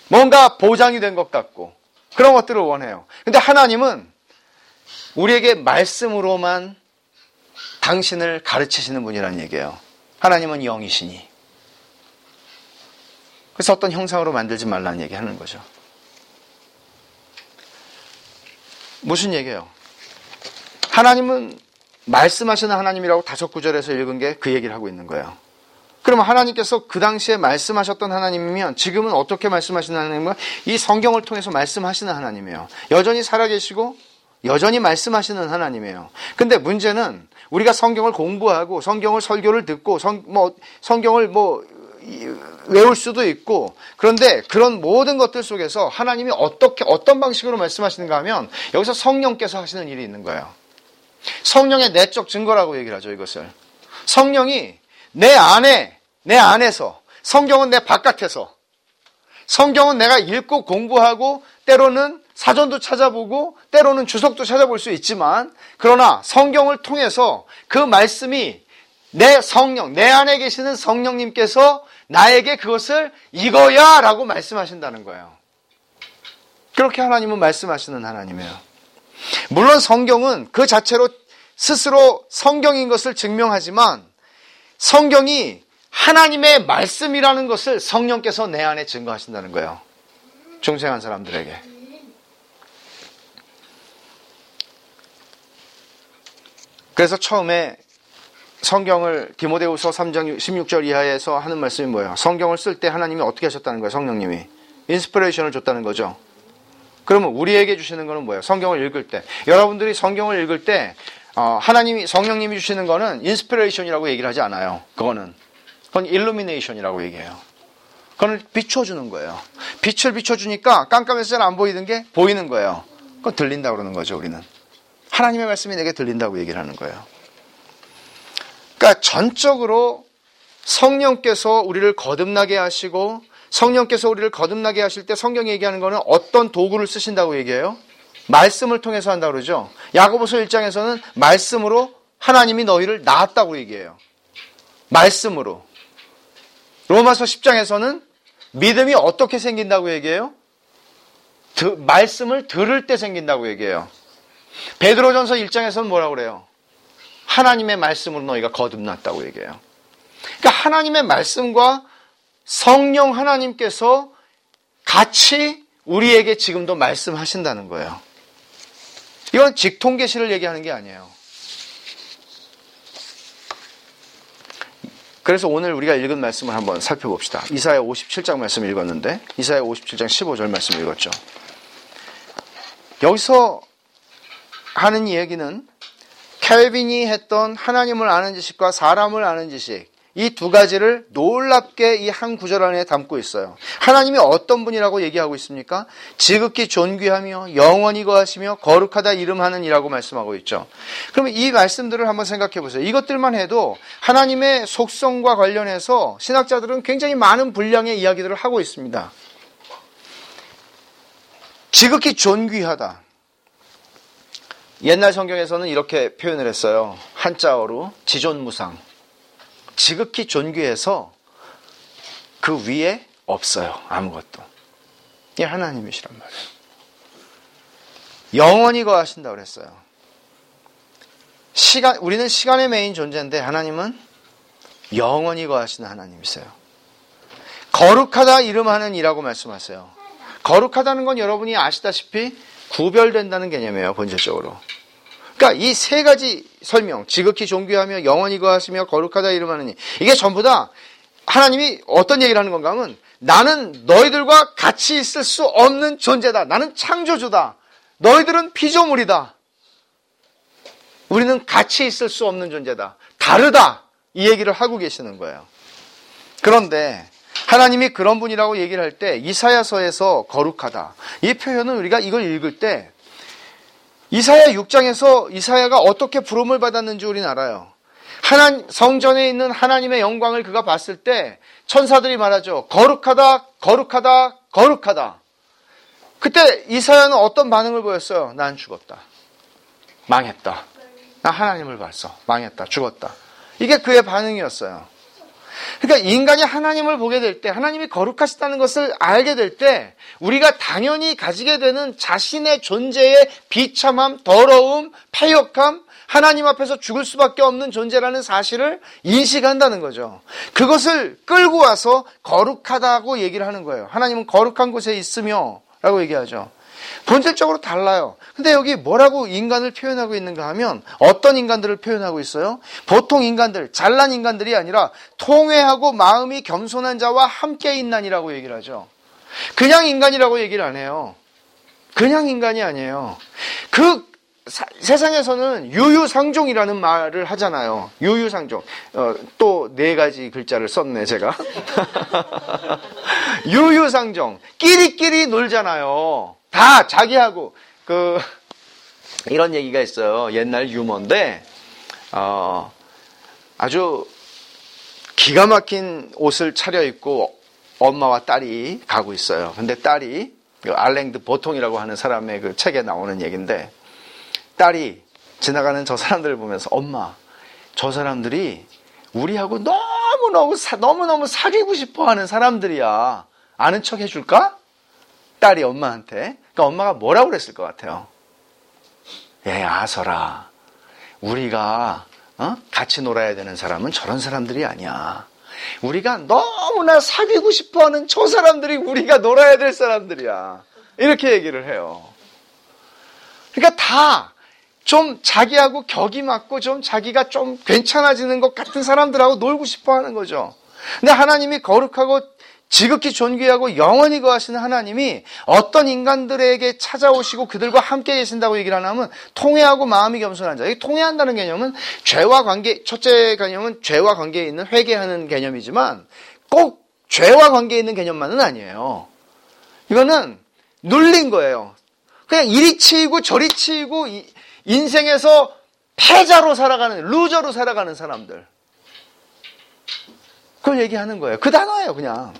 뭔가 보장이 된 것 같고 그런 것들을 원해요. 근데 하나님은 우리에게 말씀으로만 당신을 가르치시는 분이라는 얘기예요. 하나님은 영이시니. 그래서 어떤 형상으로 만들지 말라는 얘기 하는 거죠. 무슨 얘기예요? 하나님은 말씀하시는 하나님이라고 다섯 구절에서 읽은 게 그 얘기를 하고 있는 거예요. 그러면 하나님께서 그 당시에 말씀하셨던 하나님이면 지금은 어떻게 말씀하시는 하나님은 이 성경을 통해서 말씀하시는 하나님이에요. 여전히 살아계시고 여전히 말씀하시는 하나님이에요. 근데 문제는 우리가 성경을 공부하고 성경을 설교를 듣고 성, 뭐, 성경을 뭐 외울 수도 있고 그런데 그런 모든 것들 속에서 하나님이 어떻게 어떤 방식으로 말씀하시는가 하면 여기서 성령께서 하시는 일이 있는 거예요. 성령의 내적 증거라고 얘기를 하죠, 이것을. 성령이 내 안에 내 안에서, 성경은 내 바깥에서, 성경은 내가 읽고 공부하고 때로는 사전도 찾아보고 때로는 주석도 찾아볼 수 있지만 그러나 성경을 통해서 그 말씀이 내 성령, 내 안에 계시는 성령님께서 나에게 그것을 이거야 라고 말씀하신다는 거예요. 그렇게 하나님은 말씀하시는 하나님이에요. 물론 성경은 그 자체로 스스로 성경인 것을 증명하지만 성경이 하나님의 말씀이라는 것을 성령께서 내 안에 증거하신다는 거예요. 중생한 사람들에게. 그래서 처음에 성경을 디모데후서 3장 16절 이하에서 하는 말씀이 뭐예요? 성경을 쓸 때 하나님이 어떻게 하셨다는 거예요? 성령님이 inspiration을 줬다는 거죠. 그러면 우리에게 주시는 거는 뭐예요? 성경을 읽을 때 여러분들이 성경을 읽을 때 어, 하나님이 성령님이 주시는 거는 inspiration이라고 얘기를 하지 않아요. 그거는 그건 illumination이라고 얘기해요. 그건 비춰주는 거예요. 빛을 비춰주니까 깜깜해서 잘안 보이는 게 보이는 거예요. 그건 들린다 그러는 거죠. 우리는 하나님의 말씀이 내게 들린다고 얘기를 하는 거예요. 그러니까 전적으로 성령께서 우리를 거듭나게 하시고 성령께서 우리를 거듭나게 하실 때 성경이 얘기하는 거는 어떤 도구를 쓰신다고 얘기해요? 말씀을 통해서 한다 그러죠. 야고보서 1장에서는 말씀으로 하나님이 너희를 낳았다고 얘기해요. 말씀으로. 로마서 10장에서는 믿음이 어떻게 생긴다고 얘기해요? 드, 말씀을 들을 때 생긴다고 얘기해요. 베드로전서 1장에서는 뭐라고 그래요? 하나님의 말씀으로 너희가 거듭났다고 얘기해요. 그러니까 하나님의 말씀과 성령 하나님께서 같이 우리에게 지금도 말씀하신다는 거예요. 이건 직통계시를 얘기하는 게 아니에요. 그래서 오늘 우리가 읽은 말씀을 한번 살펴봅시다. 이사야 57장 말씀 읽었는데 이사야 57장 15절 말씀 읽었죠. 여기서 하는 이야기는 켈빈이 했던 하나님을 아는 지식과 사람을 아는 지식 이 두 가지를 놀랍게 이 한 구절 안에 담고 있어요. 하나님이 어떤 분이라고 얘기하고 있습니까? 지극히 존귀하며 영원히 거하시며 거룩하다 이름하는 이라고 말씀하고 있죠. 그러면 이 말씀들을 한번 생각해 보세요. 이것들만 해도 하나님의 속성과 관련해서 신학자들은 굉장히 많은 분량의 이야기들을 하고 있습니다. 지극히 존귀하다. 옛날 성경에서는 이렇게 표현을 했어요. 한자어로 지존무상. 지극히 존귀해서 그 위에 없어요. 아무것도. 이 하나님이시란 말이에요. 영원히 거하신다고 그랬어요. 시간, 우리는 시간의 메인 존재인데 하나님은 영원히 거하시는 하나님이세요. 거룩하다 이름하는 이라고 말씀하세요. 거룩하다는 건 여러분이 아시다시피 구별된다는 개념이에요, 본질적으로. 그러니까 이 세 가지 설명, 지극히 존귀하며 영원히 거하시며 거룩하다 이름하느니 이게 전부 다 하나님이 어떤 얘기를 하는 건가 하면 나는 너희들과 같이 있을 수 없는 존재다. 나는 창조주다. 너희들은 피조물이다. 우리는 같이 있을 수 없는 존재다. 다르다. 이 얘기를 하고 계시는 거예요. 그런데 하나님이 그런 분이라고 얘기를 할 때 이사야서에서 거룩하다. 이 표현은 우리가 이걸 읽을 때 이사야 6장에서 이사야가 어떻게 부름을 받았는지 우리는 알아요. 하나 성전에 있는 하나님의 영광을 그가 봤을 때 천사들이 말하죠. 거룩하다, 거룩하다, 거룩하다. 그때 이사야는 어떤 반응을 보였어요? 난 죽었다. 망했다. 나 하나님을 봤어. 망했다. 죽었다. 이게 그의 반응이었어요. 그러니까 인간이 하나님을 보게 될 때, 하나님이 거룩하시다는 것을 알게 될 때, 우리가 당연히 가지게 되는 자신의 존재의 비참함, 더러움, 폐역함, 하나님 앞에서 죽을 수밖에 없는 존재라는 사실을 인식한다는 거죠. 그것을 끌고 와서 거룩하다고 얘기를 하는 거예요. 하나님은 거룩한 곳에 있으며 라고 얘기하죠. 본질적으로 달라요. 근데 여기 뭐라고 인간을 표현하고 있는가 하면 어떤 인간들을 표현하고 있어요? 보통 인간들, 잘난 인간들이 아니라 통회하고 마음이 겸손한 자와 함께 있나니라고 얘기를 하죠. 그냥 인간이라고 얘기를 안 해요. 그냥 인간이 아니에요. 그 사, 세상에서는 유유상종이라는 말을 하잖아요. 유유상종. 어, 또 네 가지 글자를 썼네, 제가. 유유상종. 끼리끼리 놀잖아요. 다 자기하고 그 이런 얘기가 있어요. 옛날 유머인데 어, 아주 기가 막힌 옷을 차려입고 엄마와 딸이 가고 있어요. 근데 딸이 그 알랭드 보통이라고 하는 사람의 그 책에 나오는 얘기인데 딸이 지나가는 저 사람들을 보면서 엄마 저 사람들이 우리하고 너무너무 사, 너무너무 사귀고 싶어 하는 사람들이야. 아는 척 해줄까? 딸이 엄마한테. 그러니까 엄마가 뭐라고 그랬을 것 같아요? 예, 아서라. 우리가 어? 같이 놀아야 되는 사람은 저런 사람들이 아니야. 우리가 너무나 사귀고 싶어 하는 저 사람들이 우리가 놀아야 될 사람들이야. 이렇게 얘기를 해요. 그러니까 다 좀 자기하고 격이 맞고 좀 자기가 좀 괜찮아지는 것 같은 사람들하고 놀고 싶어 하는 거죠. 근데 하나님이 거룩하고 지극히 존귀하고 영원히 거하시는 하나님이 어떤 인간들에게 찾아오시고 그들과 함께 계신다고 얘기를 하냐면 통회하고 마음이 겸손한 자. 이 통회한다는 개념은 죄와 관계, 첫째 개념은 죄와 관계에 있는 회개하는 개념이지만 꼭 죄와 관계에 있는 개념만은 아니에요. 이거는 눌린 거예요. 그냥 이리 치이고 저리 치이고 인생에서 패자로 살아가는, 루저로 살아가는 사람들. 그걸 얘기하는 거예요. 그 단어예요, 그냥.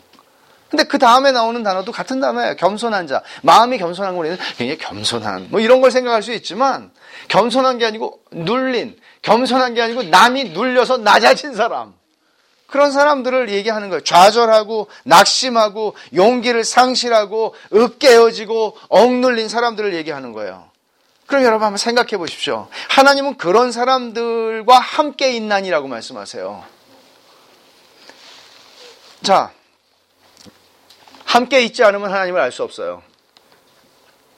근데 그 다음에 나오는 단어도 같은 단어예요. 겸손한 자. 마음이 겸손한 거는 굉장히 겸손한. 뭐 이런 걸 생각할 수 있지만, 겸손한 게 아니고 눌린. 겸손한 게 아니고 남이 눌려서 낮아진 사람. 그런 사람들을 얘기하는 거예요. 좌절하고, 낙심하고, 용기를 상실하고, 으깨어지고, 억눌린 사람들을 얘기하는 거예요. 그럼 여러분 한번 생각해 보십시오. 하나님은 그런 사람들과 함께 있나니라고 말씀하세요. 자, 함께 있지 않으면 하나님을 알 수 없어요.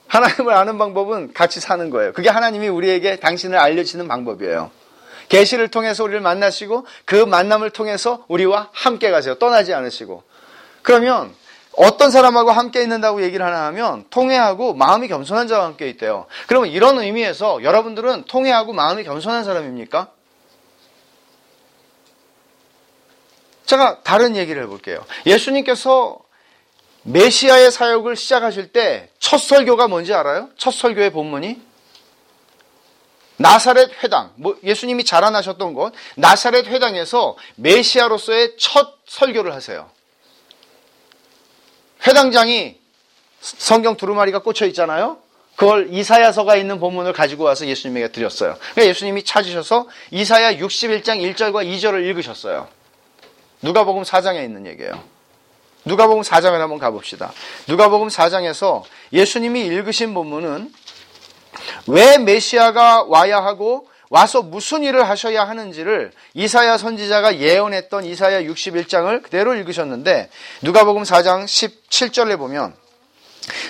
하나님을 아는 방법은 같이 사는 거예요. 그게 하나님이 우리에게 당신을 알려주는 방법이에요. 계시를 통해서 우리를 만나시고 그 만남을 통해서 우리와 함께 가세요. 떠나지 않으시고. 그러면 어떤 사람하고 함께 있는다고 얘기를 하나 하면 통해하고 마음이 겸손한 자와 함께 있대요. 그러면 이런 의미에서 여러분들은 통해하고 마음이 겸손한 사람입니까? 제가 다른 얘기를 해볼게요. 예수님께서 메시아의 사역을 시작하실 때 첫 설교가 뭔지 알아요? 첫 설교의 본문이 나사렛 회당, 뭐 예수님이 자라나셨던 곳 나사렛 회당에서 메시아로서의 첫 설교를 하세요. 회당장이 성경 두루마리가 꽂혀 있잖아요. 그걸 이사야서가 있는 본문을 가지고 와서 예수님에게 드렸어요. 그러니까 예수님이 찾으셔서 이사야 61장 1절과 2절을 읽으셨어요. 누가복음 4장에 있는 얘기예요. 누가복음 4장을 한번 가봅시다. 누가복음 4장에서 예수님이 읽으신 본문은 왜 메시아가 와야 하고 와서 무슨 일을 하셔야 하는지를 이사야 선지자가 예언했던 이사야 61장을 그대로 읽으셨는데 누가복음 4장 17절에 보면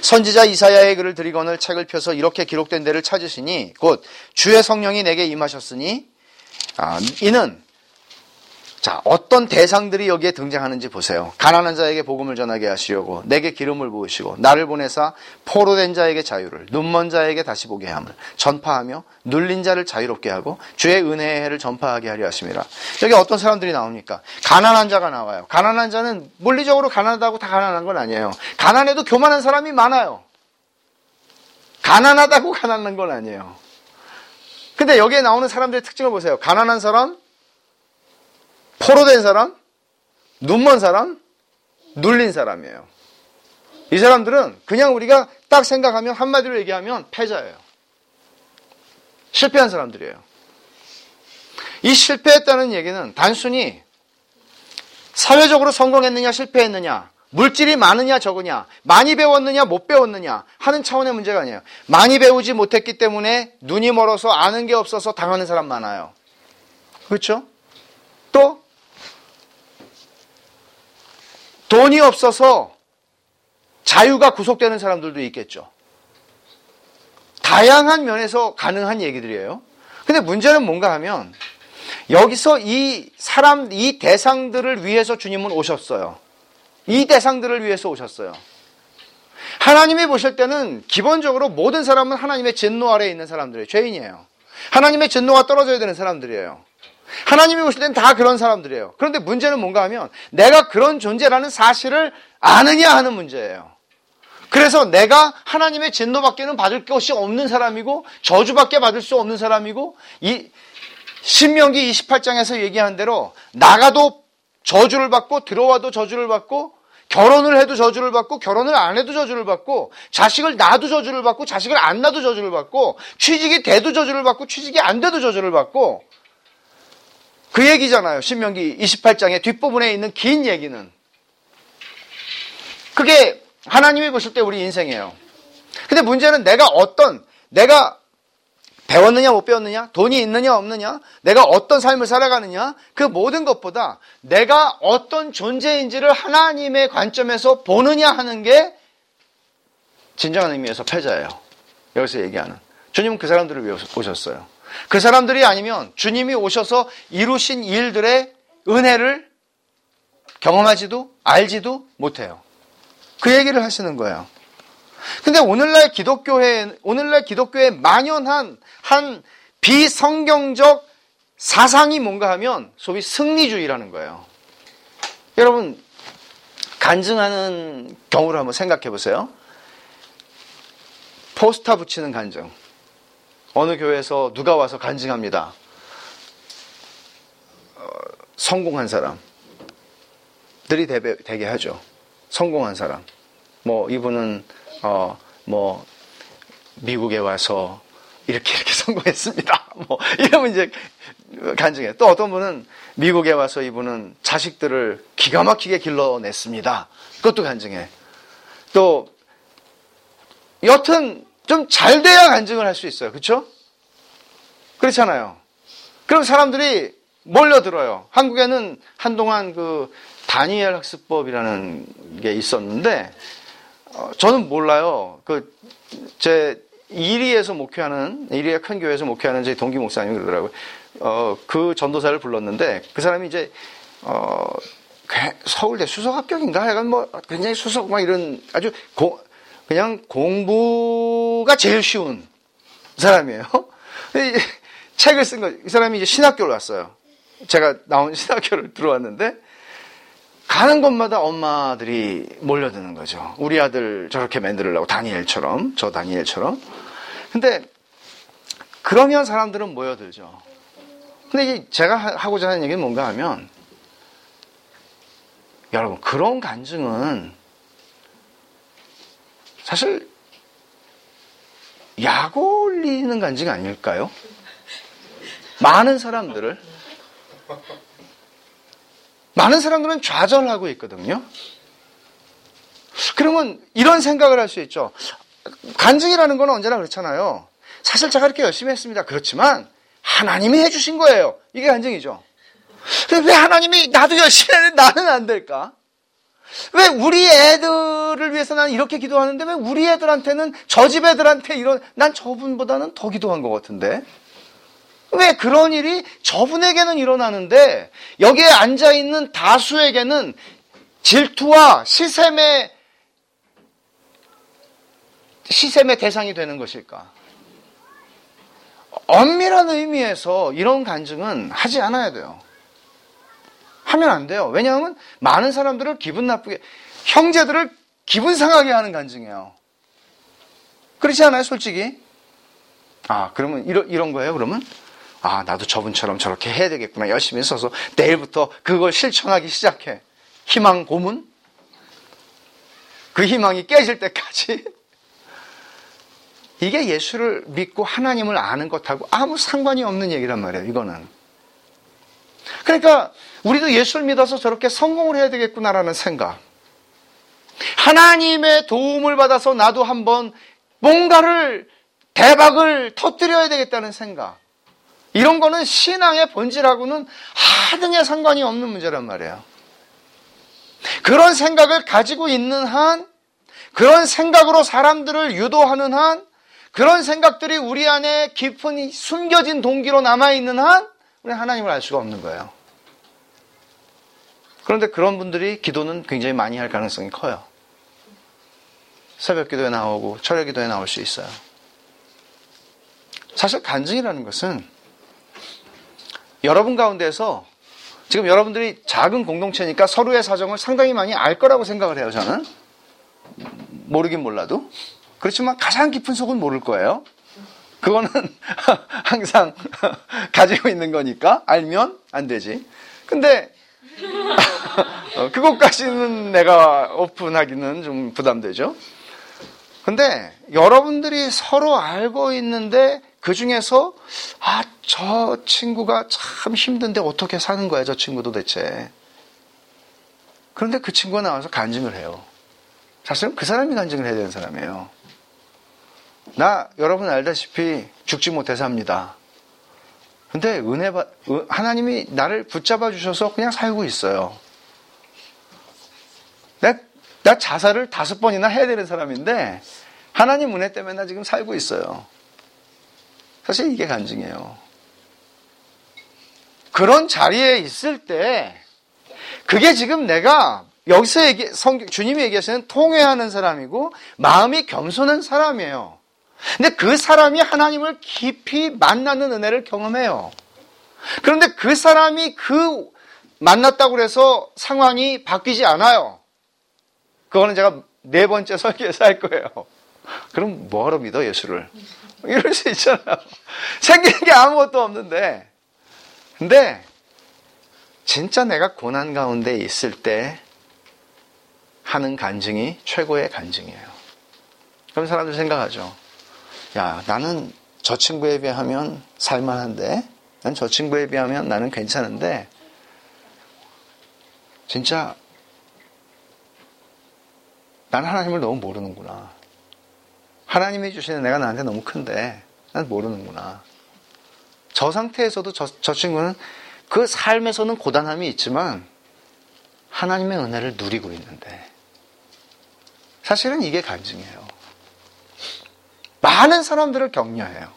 선지자 이사야의 글을 드리거늘 책을 펴서 이렇게 기록된 데를 찾으시니 곧 주의 성령이 내게 임하셨으니 아, 이는 자, 어떤 대상들이 여기에 등장하는지 보세요. 가난한 자에게 복음을 전하게 하시려고 내게 기름을 부으시고 나를 보내사 포로된 자에게 자유를 눈먼 자에게 다시 보게 함을 전파하며 눌린 자를 자유롭게 하고 주의 은혜의 해를 전파하게 하려 하심이라. 여기 어떤 사람들이 나옵니까? 가난한 자가 나와요. 가난한 자는 물리적으로 가난하다고 다 가난한 건 아니에요. 가난해도 교만한 사람이 많아요. 가난하다고 가난한 건 아니에요. 근데 여기에 나오는 사람들의 특징을 보세요. 가난한 사람, 포로 된 사람, 눈먼 사람, 눌린 사람이에요. 이 사람들은 그냥 우리가 딱 생각하면 한마디로 얘기하면 패자예요. 실패한 사람들이에요. 이 실패했다는 얘기는 단순히 사회적으로 성공했느냐 실패했느냐 물질이 많으냐 적으냐 많이 배웠느냐 못 배웠느냐 하는 차원의 문제가 아니에요. 많이 배우지 못했기 때문에 눈이 멀어서 아는 게 없어서 당하는 사람 많아요. 그렇죠? 또 돈이 없어서 자유가 구속되는 사람들도 있겠죠. 다양한 면에서 가능한 얘기들이에요. 근데 문제는 뭔가 하면 여기서 이 사람, 이 대상들을 위해서 주님은 오셨어요. 이 대상들을 위해서 오셨어요. 하나님이 보실 때는 기본적으로 모든 사람은 하나님의 진노 아래에 있는 사람들이에요. 죄인이에요. 하나님의 진노가 떨어져야 되는 사람들이에요. 하나님이 보실 때는 다 그런 사람들이에요. 그런데 문제는 뭔가 하면 내가 그런 존재라는 사실을 아느냐 하는 문제예요. 그래서 내가 하나님의 진노밖에는 받을 것이 없는 사람이고 저주밖에 받을 수 없는 사람이고 이 신명기 28장에서 얘기한 대로 나가도 저주를 받고 들어와도 저주를 받고 결혼을 해도 저주를 받고 결혼을 안 해도 저주를 받고 자식을 낳아도 저주를 받고 자식을 안 낳아도 저주를 받고 취직이 돼도 저주를 받고 취직이 안 돼도 저주를 받고 그 얘기잖아요. 신명기 28장의 뒷부분에 있는 긴 얘기는 그게 하나님이 보실 때 우리 인생이에요. 근데 문제는 내가 어떤 내가 배웠느냐 못 배웠느냐 돈이 있느냐 없느냐 내가 어떤 삶을 살아가느냐 그 모든 것보다 내가 어떤 존재인지를 하나님의 관점에서 보느냐 하는 게 진정한 의미에서 패자예요. 여기서 얘기하는 주님은 그 사람들을 위해 오셨어요. 그 사람들이 아니면 주님이 오셔서 이루신 일들의 은혜를 경험하지도 알지도 못해요. 그 얘기를 하시는 거예요. 근데 오늘날 기독교회, 오늘날 기독교에 만연한 한 비성경적 사상이 뭔가 하면 소위 승리주의라는 거예요. 여러분, 간증하는 경우를 한번 생각해 보세요. 포스터 붙이는 간증. 어느 교회에서 누가 와서 간증합니다. 어, 성공한 사람. 들이 되게 하죠. 성공한 사람. 뭐, 이분은 어, 뭐, 미국에 와서 이렇게 이렇게 성공했습니다. 뭐, 이러면 이제 간증해. 또 어떤 분은 미국에 와서 이분은 자식들을 기가 막히게 길러냈습니다. 그것도 간증해. 또, 여튼 좀 잘 돼야 간증을 할 수 있어요. 그렇죠? 그렇잖아요. 그럼 사람들이 몰려들어요. 한국에는 한동안 그 다니엘 학습법이라는 게 있었는데 어, 저는 몰라요. 그, 제, 이리에서 목회하는, 이리의 큰 교회에서 목회하는 제 동기 목사님이 그러더라고요. 어, 그 전도사를 불렀는데, 그 사람이 이제, 어, 서울대 수석 합격인가? 약간 뭐, 굉장히 수석, 막 이런, 아주, 고, 그냥 공부 가 제일 쉬운 사람이에요. 책을 쓴 거, 이 사람이 이제 신학교를 왔어요. 제가 나온 신학교를 들어왔는데, 가는 곳마다 엄마들이 몰려드는 거죠. 우리 아들 저렇게 만들려고 다니엘처럼, 저 다니엘처럼. 근데 그러면 사람들은 모여들죠. 근데 제가 하고자 하는 얘기는 뭔가 하면 여러분 그런 간증은 사실 약 올리는 간증 아닐까요? 많은 사람들을 많은 사람들은 좌절하고 있거든요. 그러면 이런 생각을 할 수 있죠. 간증이라는 건 언제나 그렇잖아요. 사실 제가 이렇게 열심히 했습니다. 그렇지만 하나님이 해주신 거예요. 이게 간증이죠. 왜 하나님이 나도 열심히 했는데 나는 안 될까? 왜 우리 애들을 위해서 나는 이렇게 기도하는데 왜 우리 애들한테는 저 집 애들한테 이런 난 저분보다는 더 기도한 것 같은데 왜 그런 일이 저분에게는 일어나는데 여기에 앉아 있는 다수에게는 질투와 시샘의 시샘의 대상이 되는 것일까? 엄밀한 의미에서 이런 간증은 하지 않아야 돼요. 하면 안 돼요. 왜냐하면 많은 사람들을 기분 나쁘게, 형제들을 기분 상하게 하는 간증이에요. 그렇지 않아요, 솔직히? 아, 그러면 이런, 이런 거예요, 그러면? 아, 나도 저분처럼 저렇게 해야 되겠구나. 열심히 써서 내일부터 그걸 실천하기 시작해. 희망 고문? 그 희망이 깨질 때까지. 이게 예수를 믿고 하나님을 아는 것하고 아무 상관이 없는 얘기란 말이에요, 이거는. 그러니까 우리도 예수를 믿어서 저렇게 성공을 해야 되겠구나라는 생각. 하나님의 도움을 받아서 나도 한번 뭔가를 대박을 터뜨려야 되겠다는 생각. 이런 거는 신앙의 본질하고는 하등의 상관이 없는 문제란 말이에요. 그런 생각을 가지고 있는 한, 그런 생각으로 사람들을 유도하는 한, 그런 생각들이 우리 안에 깊은 숨겨진 동기로 남아있는 한, 우리는 하나님을 알 수가 없는 거예요. 그런데 그런 분들이 기도는 굉장히 많이 할 가능성이 커요. 새벽 기도에 나오고 철야 기도에 나올 수 있어요. 사실 간증이라는 것은 여러분 가운데서 지금 여러분들이 작은 공동체니까 서로의 사정을 상당히 많이 알 거라고 생각을 해요, 저는. 모르긴 몰라도. 그렇지만 가장 깊은 속은 모를 거예요. 그거는 항상 가지고 있는 거니까 알면 안 되지. 근데 어, 그것까지는 내가 오픈하기는 좀 부담되죠. 근데 여러분들이 서로 알고 있는데 그 중에서 아, 저 친구가 참 힘든데 어떻게 사는 거야, 저 친구도 대체. 그런데 그 친구가 나와서 간증을 해요. 사실은 그 사람이 간증을 해야 되는 사람이에요. 나 여러분 알다시피 죽지 못해서 합니다. 근데 은혜 받, 하나님이 나를 붙잡아 주셔서 그냥 살고 있어요. 나, 나 자살을 다섯 번이나 해야 되는 사람인데 하나님 은혜 때문에 나 지금 살고 있어요. 사실 이게 간증이에요. 그런 자리에 있을 때 그게 지금 내가 여기서 얘기, 성, 주님이 얘기하시는 통회하는 사람이고 마음이 겸손한 사람이에요. 근데 그 사람이 하나님을 깊이 만나는 은혜를 경험해요. 그런데 그 사람이 그 만났다고 해서 상황이 바뀌지 않아요. 그거는 제가 네 번째 설교에서 할 거예요. 그럼 뭐하러 믿어, 예수를? 이럴 수 있잖아요. 생기는 게 아무것도 없는데. 근데, 진짜 내가 고난 가운데 있을 때 하는 간증이 최고의 간증이에요. 그럼 사람들 생각하죠. 야, 나는 저 친구에 비하면 살만한데, 난 저 친구에 비하면 나는 괜찮은데, 진짜, 난 하나님을 너무 모르는구나. 하나님이 주시는 내가 나한테 너무 큰데, 난 모르는구나. 저 상태에서도 저, 저 친구는 그 삶에서는 고단함이 있지만, 하나님의 은혜를 누리고 있는데, 사실은 이게 간증이에요. 많은 사람들을 격려해요.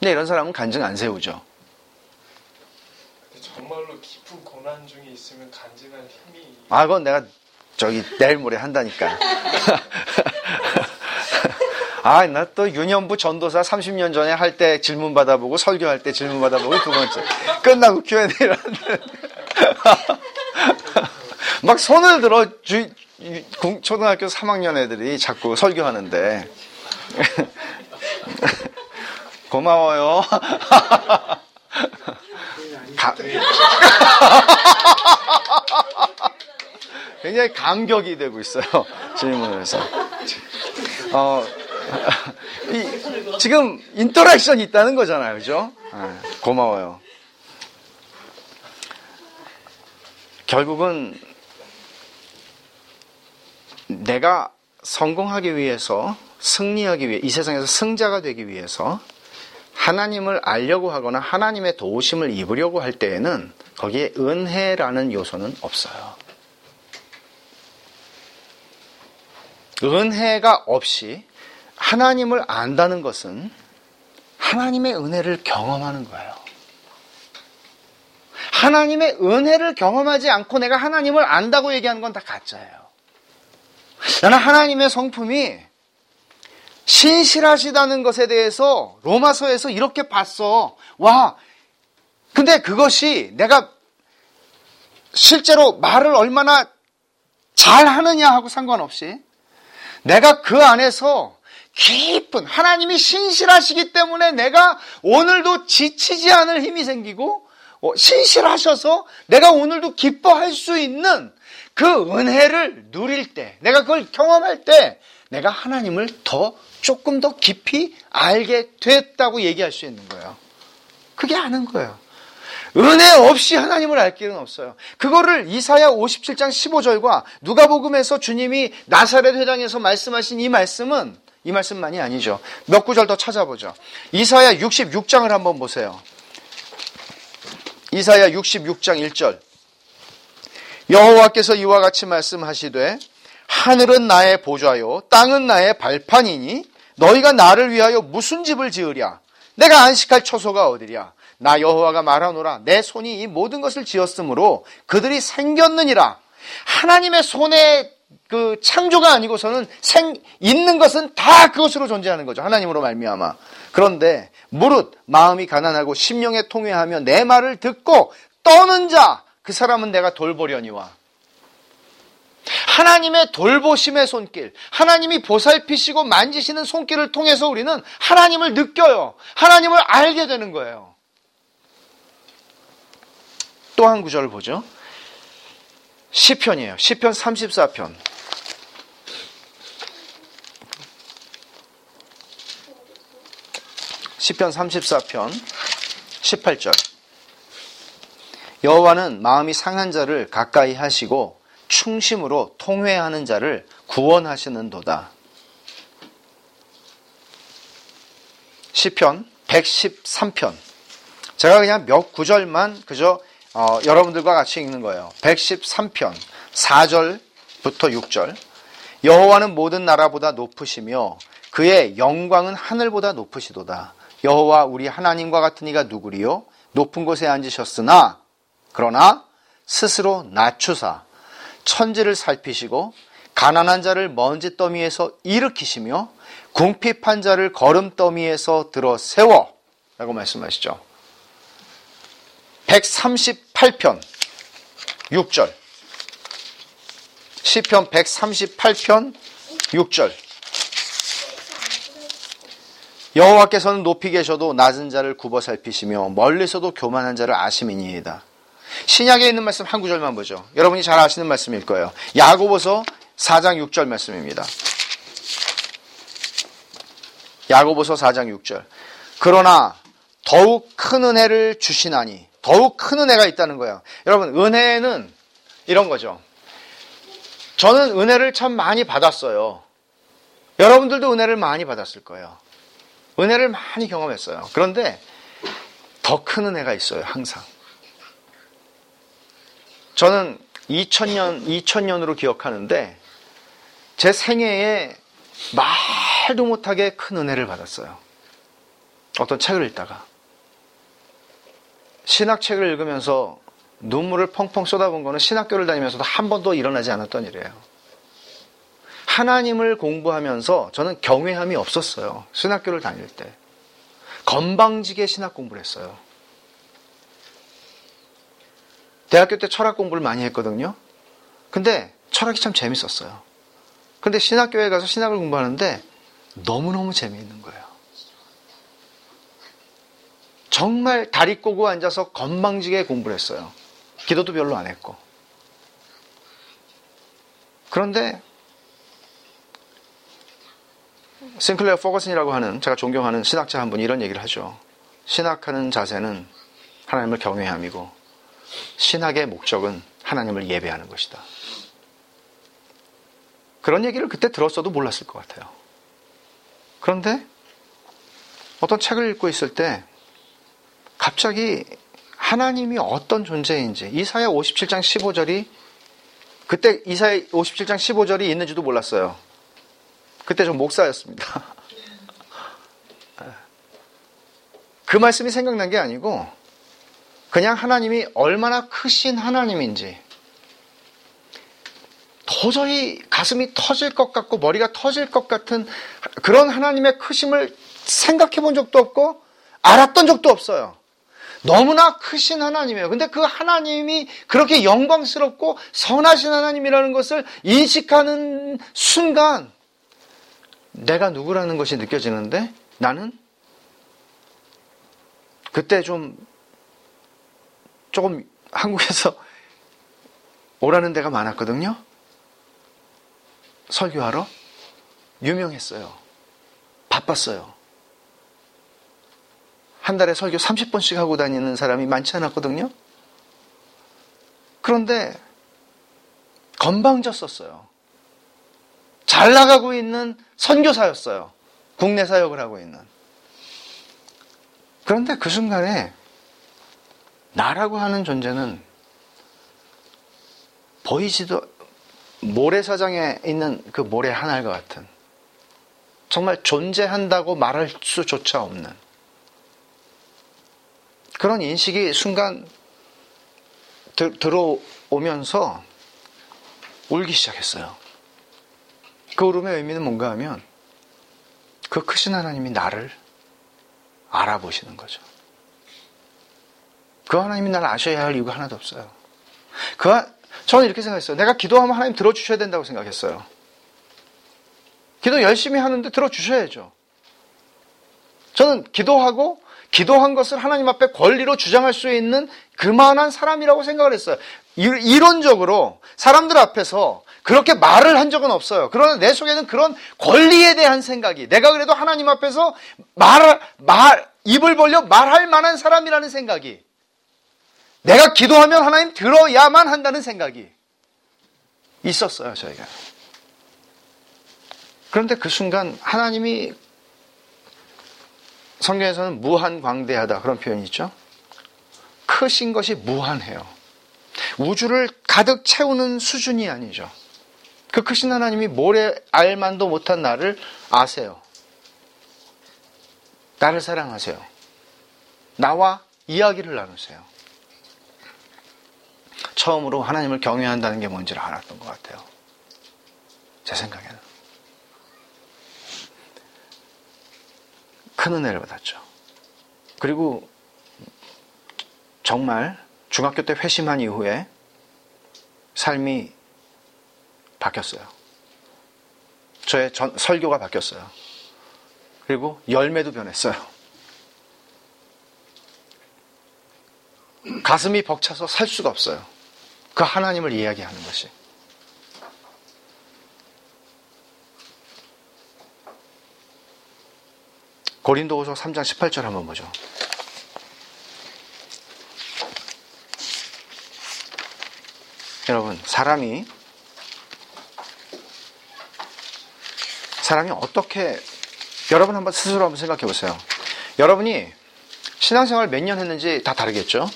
근데 이런 사람은 간증 안 세우죠. 정말로 깊은 고난 중에 있으면 간증할 힘이 아, 그건 내가 저기 내일 모레 한다니까. 아, 나 또 유년부 전도사 30년 전에 할 때 질문 받아보고 설교할 때 질문 받아보고 두 번째 끝나고 Q&A를 하는데 막 손을 들어 주, 초등학교 3학년 애들이 자꾸 설교하는데 고마워요. 가... 굉장히 감격이 되고 있어요. 질문을 해서. 어, 이, 지금 인터랙션이 있다는 거잖아요. 그죠? 네, 고마워요. 결국은 내가 성공하기 위해서 승리하기 위해 이 세상에서 승자가 되기 위해서 하나님을 알려고 하거나 하나님의 도우심을 입으려고 할 때에는 거기에 은혜라는 요소는 없어요. 은혜가 없이 하나님을 안다는 것은 하나님의 은혜를 경험하는 거예요. 하나님의 은혜를 경험하지 않고 내가 하나님을 안다고 얘기하는 건 다 가짜예요. 나는 하나님의 성품이 신실하시다는 것에 대해서 로마서에서 이렇게 봤어. 와. 근데 그것이 내가 실제로 말을 얼마나 잘 하느냐 하고 상관없이 내가 그 안에서 깊은 하나님이 신실하시기 때문에 내가 오늘도 지치지 않을 힘이 생기고 어, 신실하셔서 내가 오늘도 기뻐할 수 있는 그 은혜를 누릴 때, 내가 그걸 경험할 때, 내가 하나님을 더 조금 더 깊이 알게 됐다고 얘기할 수 있는 거예요. 그게 아는 거예요. 은혜 없이 하나님을 알 길은 없어요. 그거를 이사야 57장 15절과 누가복음에서 주님이 나사렛 회당에서 말씀하신 이 말씀은 이 말씀만이 아니죠. 몇 구절 더 찾아보죠. 이사야 66장을 한번 보세요. 이사야 66장 1절. 여호와께서 이와 같이 말씀하시되 하늘은 나의 보좌요 땅은 나의 발판이니 너희가 나를 위하여 무슨 집을 지으랴? 내가 안식할 처소가 어디랴? 나 여호와가 말하노라. 내 손이 이 모든 것을 지었으므로 그들이 생겼느니라. 하나님의 손에 그 창조가 아니고서는 생 있는 것은 다 그것으로 존재하는 거죠. 하나님으로 말미암아. 그런데 무릇 마음이 가난하고 심령에 통회하며 내 말을 듣고 떠는 자 그 사람은 내가 돌보려니와 하나님의 돌보심의 손길, 하나님이 보살피시고 만지시는 손길을 통해서 우리는 하나님을 느껴요. 하나님을 알게 되는 거예요. 또 한 구절을 보죠. 시편이에요. 시편 34편. 시편 34편 18절. 여호와는 마음이 상한 자를 가까이 하시고 충심으로 통회하는 자를 구원하시는도다. 시편 113편. 제가 그냥 몇 구절만 그저 어, 여러분들과 같이 읽는 거예요. 113편 4절부터 6절. 여호와는 모든 나라보다 높으시며 그의 영광은 하늘보다 높으시도다. 여호와 우리 하나님과 같은 이가 누구리요? 높은 곳에 앉으셨으나 그러나 스스로 낮추사 천지를 살피시고 가난한 자를 먼지 더미에서 일으키시며 궁핍한 자를 걸음 더미에서 들어 세워 라고 말씀하시죠. 138편 6절 시편 138편 6절 여호와께서는 높이 계셔도 낮은 자를 굽어 살피시며 멀리서도 교만한 자를 아심이니이다. 신약에 있는 말씀 한 구절만 보죠. 여러분이 잘 아시는 말씀일 거예요. 야고보서 4장 6절 말씀입니다. 야고보서 4장 6절. 그러나 더욱 큰 은혜를 주시나니 더욱 큰 은혜가 있다는 거예요. 여러분 은혜는 이런 거죠. 저는 은혜를 참 많이 받았어요. 여러분들도 은혜를 많이 받았을 거예요. 은혜를 많이 경험했어요. 그런데 더 큰 은혜가 있어요. 항상. 저는 2000년, 2000년으로 기억하는데 제 생애에 말도 못하게 큰 은혜를 받았어요. 어떤 책을 읽다가. 신학책을 읽으면서 눈물을 펑펑 쏟아본 거는 신학교를 다니면서도 한 번도 일어나지 않았던 일이에요. 하나님을 공부하면서 저는 경외함이 없었어요. 신학교를 다닐 때. 건방지게 신학 공부를 했어요. 대학교 때 철학 공부를 많이 했거든요. 근데 철학이 참 재밌었어요. 근데 신학교에 가서 신학을 공부하는데 너무너무 재미있는 거예요. 정말 다리 꼬고 앉아서 건방지게 공부를 했어요. 기도도 별로 안 했고. 그런데 싱클레어 포거슨이라고 하는 제가 존경하는 신학자 한 분이 이런 얘기를 하죠. 신학하는 자세는 하나님을 경외함이고 신학의 목적은 하나님을 예배하는 것이다. 그런 얘기를 그때 들었어도 몰랐을 것 같아요. 그런데 어떤 책을 읽고 있을 때 갑자기 하나님이 어떤 존재인지 이사야 57장 15절이 그때 이사야 57장 15절이 있는지도 몰랐어요. 그때 좀 목사였습니다. 그 말씀이 생각난 게 아니고 그냥 하나님이 얼마나 크신 하나님인지 도저히 가슴이 터질 것 같고 머리가 터질 것 같은 그런 하나님의 크심을 생각해 본 적도 없고 알았던 적도 없어요. 너무나 크신 하나님이에요. 근데 그 하나님이 그렇게 영광스럽고 선하신 하나님이라는 것을 인식하는 순간 내가 누구라는 것이 느껴지는데 나는 그때 좀 조금 한국에서 오라는 데가 많았거든요. 설교하러 유명했어요. 바빴어요. 한 달에 설교 30번씩 하고 다니는 사람이 많지 않았거든요. 그런데 건방졌었어요. 잘 나가고 있는 선교사였어요. 국내 사역을 하고 있는. 그런데 그 순간에 나라고 하는 존재는 보이지도 모래사장에 있는 그 모래 하나과 같은 정말 존재한다고 말할 수조차 없는 그런 인식이 순간 들, 들어오면서 울기 시작했어요. 그 울음의 의미는 뭔가 하면 그 크신 하나님이 나를 알아보시는 거죠. 그 하나님이 나를 아셔야 할 이유가 하나도 없어요. 그, 저는 이렇게 생각했어요. 내가 기도하면 하나님 들어주셔야 된다고 생각했어요. 기도 열심히 하는데 들어주셔야죠. 저는 기도하고 기도한 것을 하나님 앞에 권리로 주장할 수 있는 그만한 사람이라고 생각을 했어요. 이론적으로 사람들 앞에서 그렇게 말을 한 적은 없어요. 그러나 내 속에는 그런 권리에 대한 생각이 내가 그래도 하나님 앞에서 말, 말, 입을 벌려 말할 만한 사람이라는 생각이 내가 기도하면 하나님 들어야만 한다는 생각이 있었어요, 저희가. 그런데 그 순간 하나님이 성경에서는 무한광대하다 그런 표현이 있죠. 크신 것이 무한해요. 우주를 가득 채우는 수준이 아니죠. 그 크신 하나님이 모래 알만도 못한 나를 아세요. 나를 사랑하세요. 나와 이야기를 나누세요. 처음으로 하나님을 경외한다는 게 뭔지를 알았던 것 같아요. 제 생각에는. 큰 은혜를 받았죠. 그리고 정말 중학교 때 회심한 이후에 삶이 바뀌었어요. 저의 전, 설교가 바뀌었어요. 그리고 열매도 변했어요. 가슴이 벅차서 살 수가 없어요. 그 하나님을 이야기하는 것이. 고린도후서 3장 18절 한번 보죠. 여러분, 사람이 사람이 어떻게 여러분 한번 스스로 한번 생각해 보세요. 여러분이 신앙생활 몇 년 했는지 다 다르겠죠?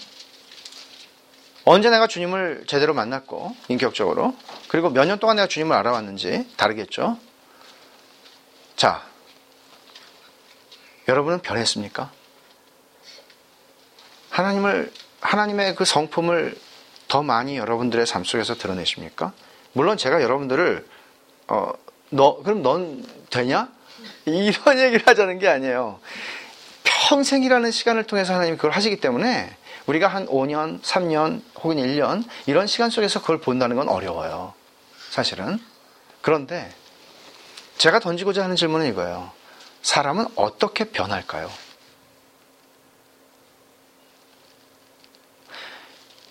언제 내가 주님을 제대로 만났고, 인격적으로. 그리고 몇 년 동안 내가 주님을 알아왔는지 다르겠죠? 자, 여러분은 변했습니까? 하나님을, 하나님의 그 성품을 더 많이 여러분들의 삶 속에서 드러내십니까? 물론 제가 여러분들을, 어, 너, 그럼 넌 되냐? 이런 얘기를 하자는 게 아니에요. 평생이라는 시간을 통해서 하나님이 그걸 하시기 때문에 우리가 한 5년, 3년 혹은 1년 이런 시간 속에서 그걸 본다는 건 어려워요. 사실은. 그런데 제가 던지고자 하는 질문은 이거예요. 사람은 어떻게 변할까요?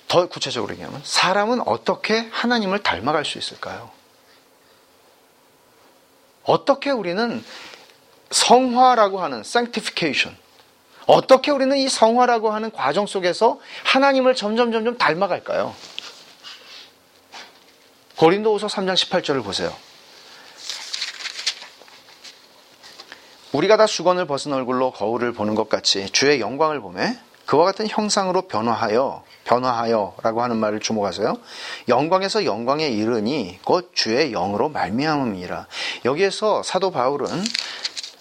더 구체적으로 얘기하면 사람은 어떻게 하나님을 닮아갈 수 있을까요? 어떻게 우리는 성화라고 하는 sanctification 어떻게 우리는 이 성화라고 하는 과정 속에서 하나님을 점점 점점 닮아갈까요? 고린도후서 3장 18절을 보세요. 우리가 다 수건을 벗은 얼굴로 거울을 보는 것 같이 주의 영광을 보매 그와 같은 형상으로 변화하여 변화하여라고 하는 말을 주목하세요. 영광에서 영광에 이르니 곧 주의 영으로 말미암음이라. 여기에서 사도 바울은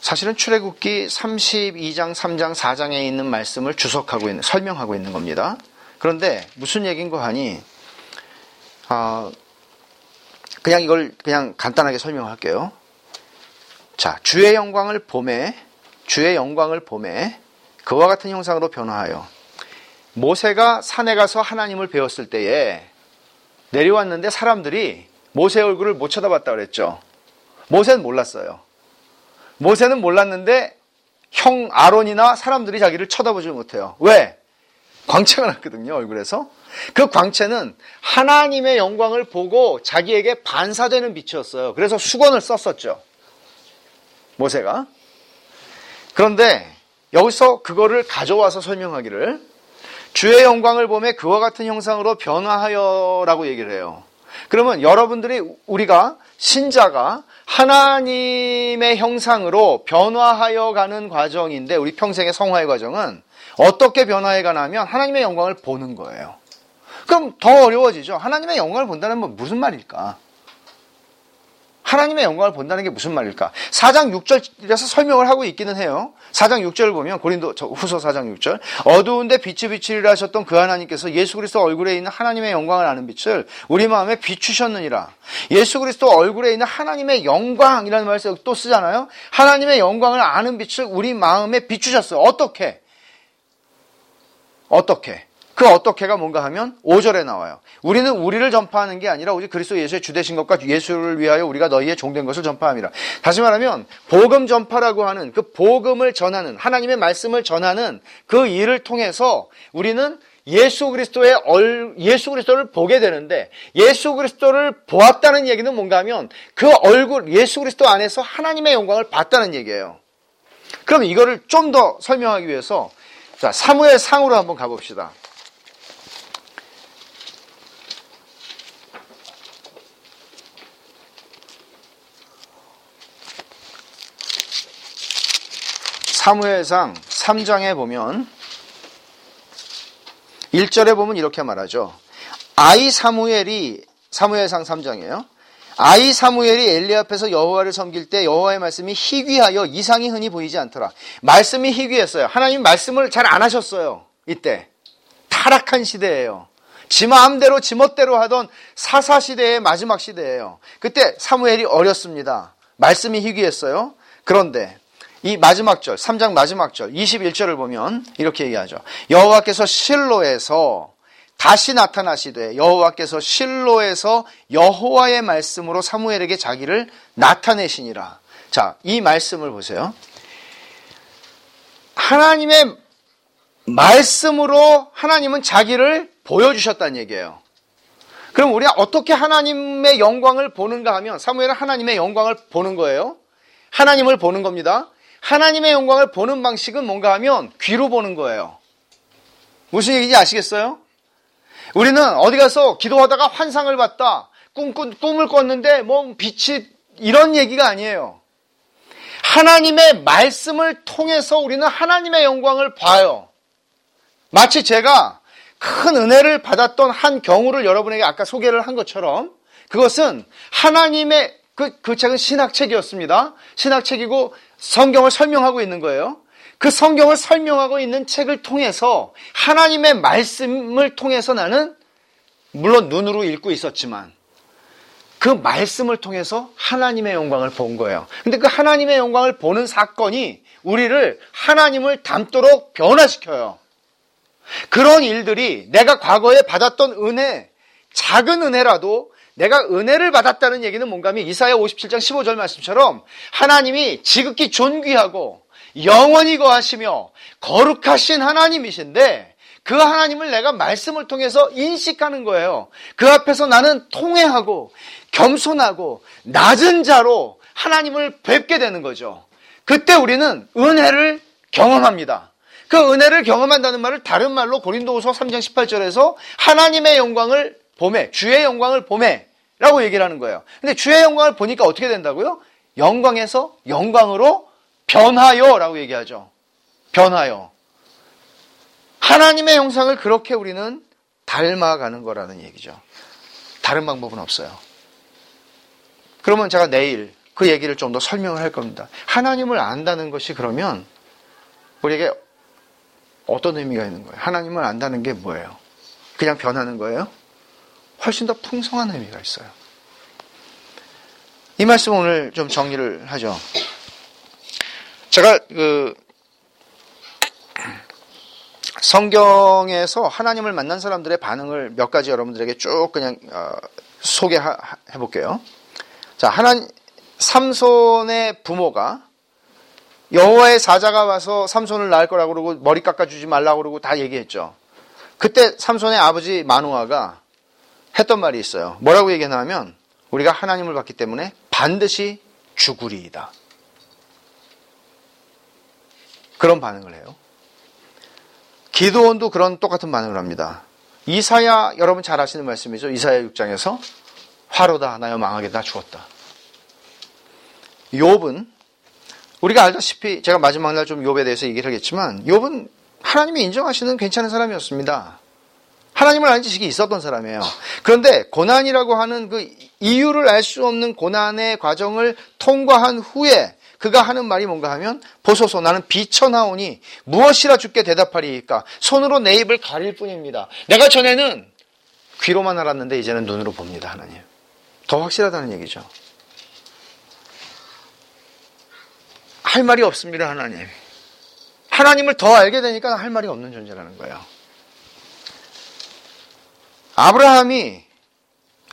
사실은 출애굽기 32장, 3장, 4장에 있는 말씀을 주석하고 있는, 설명하고 있는 겁니다. 그런데 무슨 얘기인거 하니, 아, 그냥 이걸 그냥 간단하게 설명할게요. 자, 주의 영광을 봄에, 주의 영광을 봄에 그와 같은 형상으로 변화하여 모세가 산에 가서 하나님을 배웠을 때에 내려왔는데 사람들이 모세 얼굴을 못 쳐다봤다 그랬죠. 모세는 몰랐어요. 모세는 몰랐는데 형 아론이나 사람들이 자기를 쳐다보지 못해요. 왜? 광채가 났거든요, 얼굴에서. 그 광채는 하나님의 영광을 보고 자기에게 반사되는 빛이었어요. 그래서 수건을 썼었죠. 모세가. 그런데 여기서 그거를 가져와서 설명하기를 주의 영광을 보매 그와 같은 형상으로 변화하여라고 얘기를 해요. 그러면 여러분들이 우리가 신자가 하나님의 형상으로 변화하여 가는 과정인데 우리 평생의 성화의 과정은 어떻게 변화해 가냐면 하나님의 영광을 보는 거예요. 그럼 더 어려워지죠. 하나님의 영광을 본다는 건 무슨 말일까? 하나님의 영광을 본다는 게 무슨 말일까? 4장 6절에서 설명을 하고 있기는 해요. 4장 6절을 보면 고린도 후서 4장 6절 어두운데 빛이 비치리라 하셨던 그 하나님께서 예수 그리스도 얼굴에 있는 하나님의 영광을 아는 빛을 우리 마음에 비추셨느니라. 예수 그리스도 얼굴에 있는 하나님의 영광이라는 말을 또 쓰잖아요. 하나님의 영광을 아는 빛을 우리 마음에 비추셨어요. 어떻게? 어떻게? 그 어떻게가 뭔가 하면 5절에 나와요. 우리는 우리를 전파하는 게 아니라 오직 그리스도 예수의 주되신 것과 예수를 위하여 우리가 너희의 종된 것을 전파함이라. 다시 말하면 복음 전파라고 하는 그 복음을 전하는 하나님의 말씀을 전하는 그 일을 통해서 우리는 예수 그리스도의 얼, 예수 그리스도를 보게 되는데 예수 그리스도를 보았다는 얘기는 뭔가 하면 그 얼굴 예수 그리스도 안에서 하나님의 영광을 봤다는 얘기예요. 그럼 이거를 좀 더 설명하기 위해서 자, 사무엘 상으로 한번 가봅시다. 사무엘상 3장에 보면 1절에 보면 이렇게 말하죠. 아이 사무엘이 사무엘상 3장이에요. 아이 사무엘이 엘리 앞에서 여호와를 섬길 때 여호와의 말씀이 희귀하여 이상이 흔히 보이지 않더라. 말씀이 희귀했어요. 하나님 말씀을 잘 안 하셨어요. 이때 타락한 시대예요. 지 마음대로 지멋대로 하던 사사 시대의 마지막 시대예요. 그때 사무엘이 어렸습니다. 말씀이 희귀했어요. 그런데 이 마지막 절, 3장 마지막 절, 21절을 보면 이렇게 얘기하죠. 여호와께서 실로에서 다시 나타나시되 여호와께서 실로에서 여호와의 말씀으로 사무엘에게 자기를 나타내시니라. 자, 이 말씀을 보세요. 하나님의 말씀으로 하나님은 자기를 보여주셨다는 얘기예요. 그럼 우리가 어떻게 하나님의 영광을 보는가 하면 사무엘은 하나님의 영광을 보는 거예요. 하나님을 보는 겁니다. 하나님의 영광을 보는 방식은 뭔가 하면 귀로 보는 거예요. 무슨 얘기인지 아시겠어요? 우리는 어디 가서 기도하다가 환상을 봤다. 꿈, 꿈, 꿈을 꿨는데 뭐 빛이 이런 얘기가 아니에요. 하나님의 말씀을 통해서 우리는 하나님의 영광을 봐요. 마치 제가 큰 은혜를 받았던 한 경우를 여러분에게 아까 소개를 한 것처럼 그것은 하나님의 그, 그 책은 신학책이었습니다. 신학책이고 성경을 설명하고 있는 거예요. 그 성경을 설명하고 있는 책을 통해서 하나님의 말씀을 통해서 나는 물론 눈으로 읽고 있었지만 그 말씀을 통해서 하나님의 영광을 본 거예요. 근데 그 하나님의 영광을 보는 사건이 우리를 하나님을 닮도록 변화시켜요. 그런 일들이 내가 과거에 받았던 은혜, 작은 은혜라도 내가 은혜를 받았다는 얘기는 뭔가 하면 이사야 57장 15절 말씀처럼 하나님이 지극히 존귀하고 영원히 거하시며 거룩하신 하나님이신데 그 하나님을 내가 말씀을 통해서 인식하는 거예요. 그 앞에서 나는 통회하고 겸손하고 낮은 자로 하나님을 뵙게 되는 거죠. 그때 우리는 은혜를 경험합니다. 그 은혜를 경험한다는 말을 다른 말로 고린도후서 3장 18절에서 하나님의 영광을 봄에 주의 영광을 봄에 라고 얘기를 하는 거예요. 근데 주의 영광을 보니까 어떻게 된다고요? 영광에서 영광으로 변하여 라고 얘기하죠. 변하여. 하나님의 형상을 그렇게 우리는 닮아가는 거라는 얘기죠. 다른 방법은 없어요. 그러면 제가 내일 그 얘기를 좀 더 설명을 할 겁니다. 하나님을 안다는 것이 그러면 우리에게 어떤 의미가 있는 거예요? 하나님을 안다는 게 뭐예요? 그냥 변하는 거예요? 훨씬 더 풍성한 의미가 있어요. 이 말씀 오늘 좀 정리를 하죠. 제가 그 성경에서 하나님을 만난 사람들의 반응을 몇 가지 여러분들에게 쭉 그냥 어, 소개해 볼게요. 자, 하나님 삼손의 부모가 여호와의 사자가 와서 삼손을 낳을 거라고 그러고 머리 깎아주지 말라고 그러고 다 얘기했죠. 그때 삼손의 아버지 마누아가 했던 말이 있어요. 뭐라고 얘기하냐면 우리가 하나님을 봤기 때문에 반드시 죽으리이다. 그런 반응을 해요. 기도원도 그런 똑같은 반응을 합니다. 이사야 여러분 잘 아시는 말씀이죠. 이사야 6장에서 화로다 나여 망하게다 죽었다. 욥은 우리가 알다시피 제가 마지막 날 좀 욥에 대해서 얘기를 하겠지만 욥은 하나님이 인정하시는 괜찮은 사람이었습니다. 하나님을 아는 지식이 있었던 사람이에요. 그런데 고난이라고 하는 그 이유를 알 수 없는 고난의 과정을 통과한 후에 그가 하는 말이 뭔가 하면 보소서 나는 비천하오니 무엇이라 죽게 대답하리까 손으로 내 입을 가릴 뿐입니다. 내가 전에는 귀로만 알았는데 이제는 눈으로 봅니다 하나님. 더 확실하다는 얘기죠. 할 말이 없습니다 하나님. 하나님을 더 알게 되니까 할 말이 없는 존재라는 거예요. 아브라함이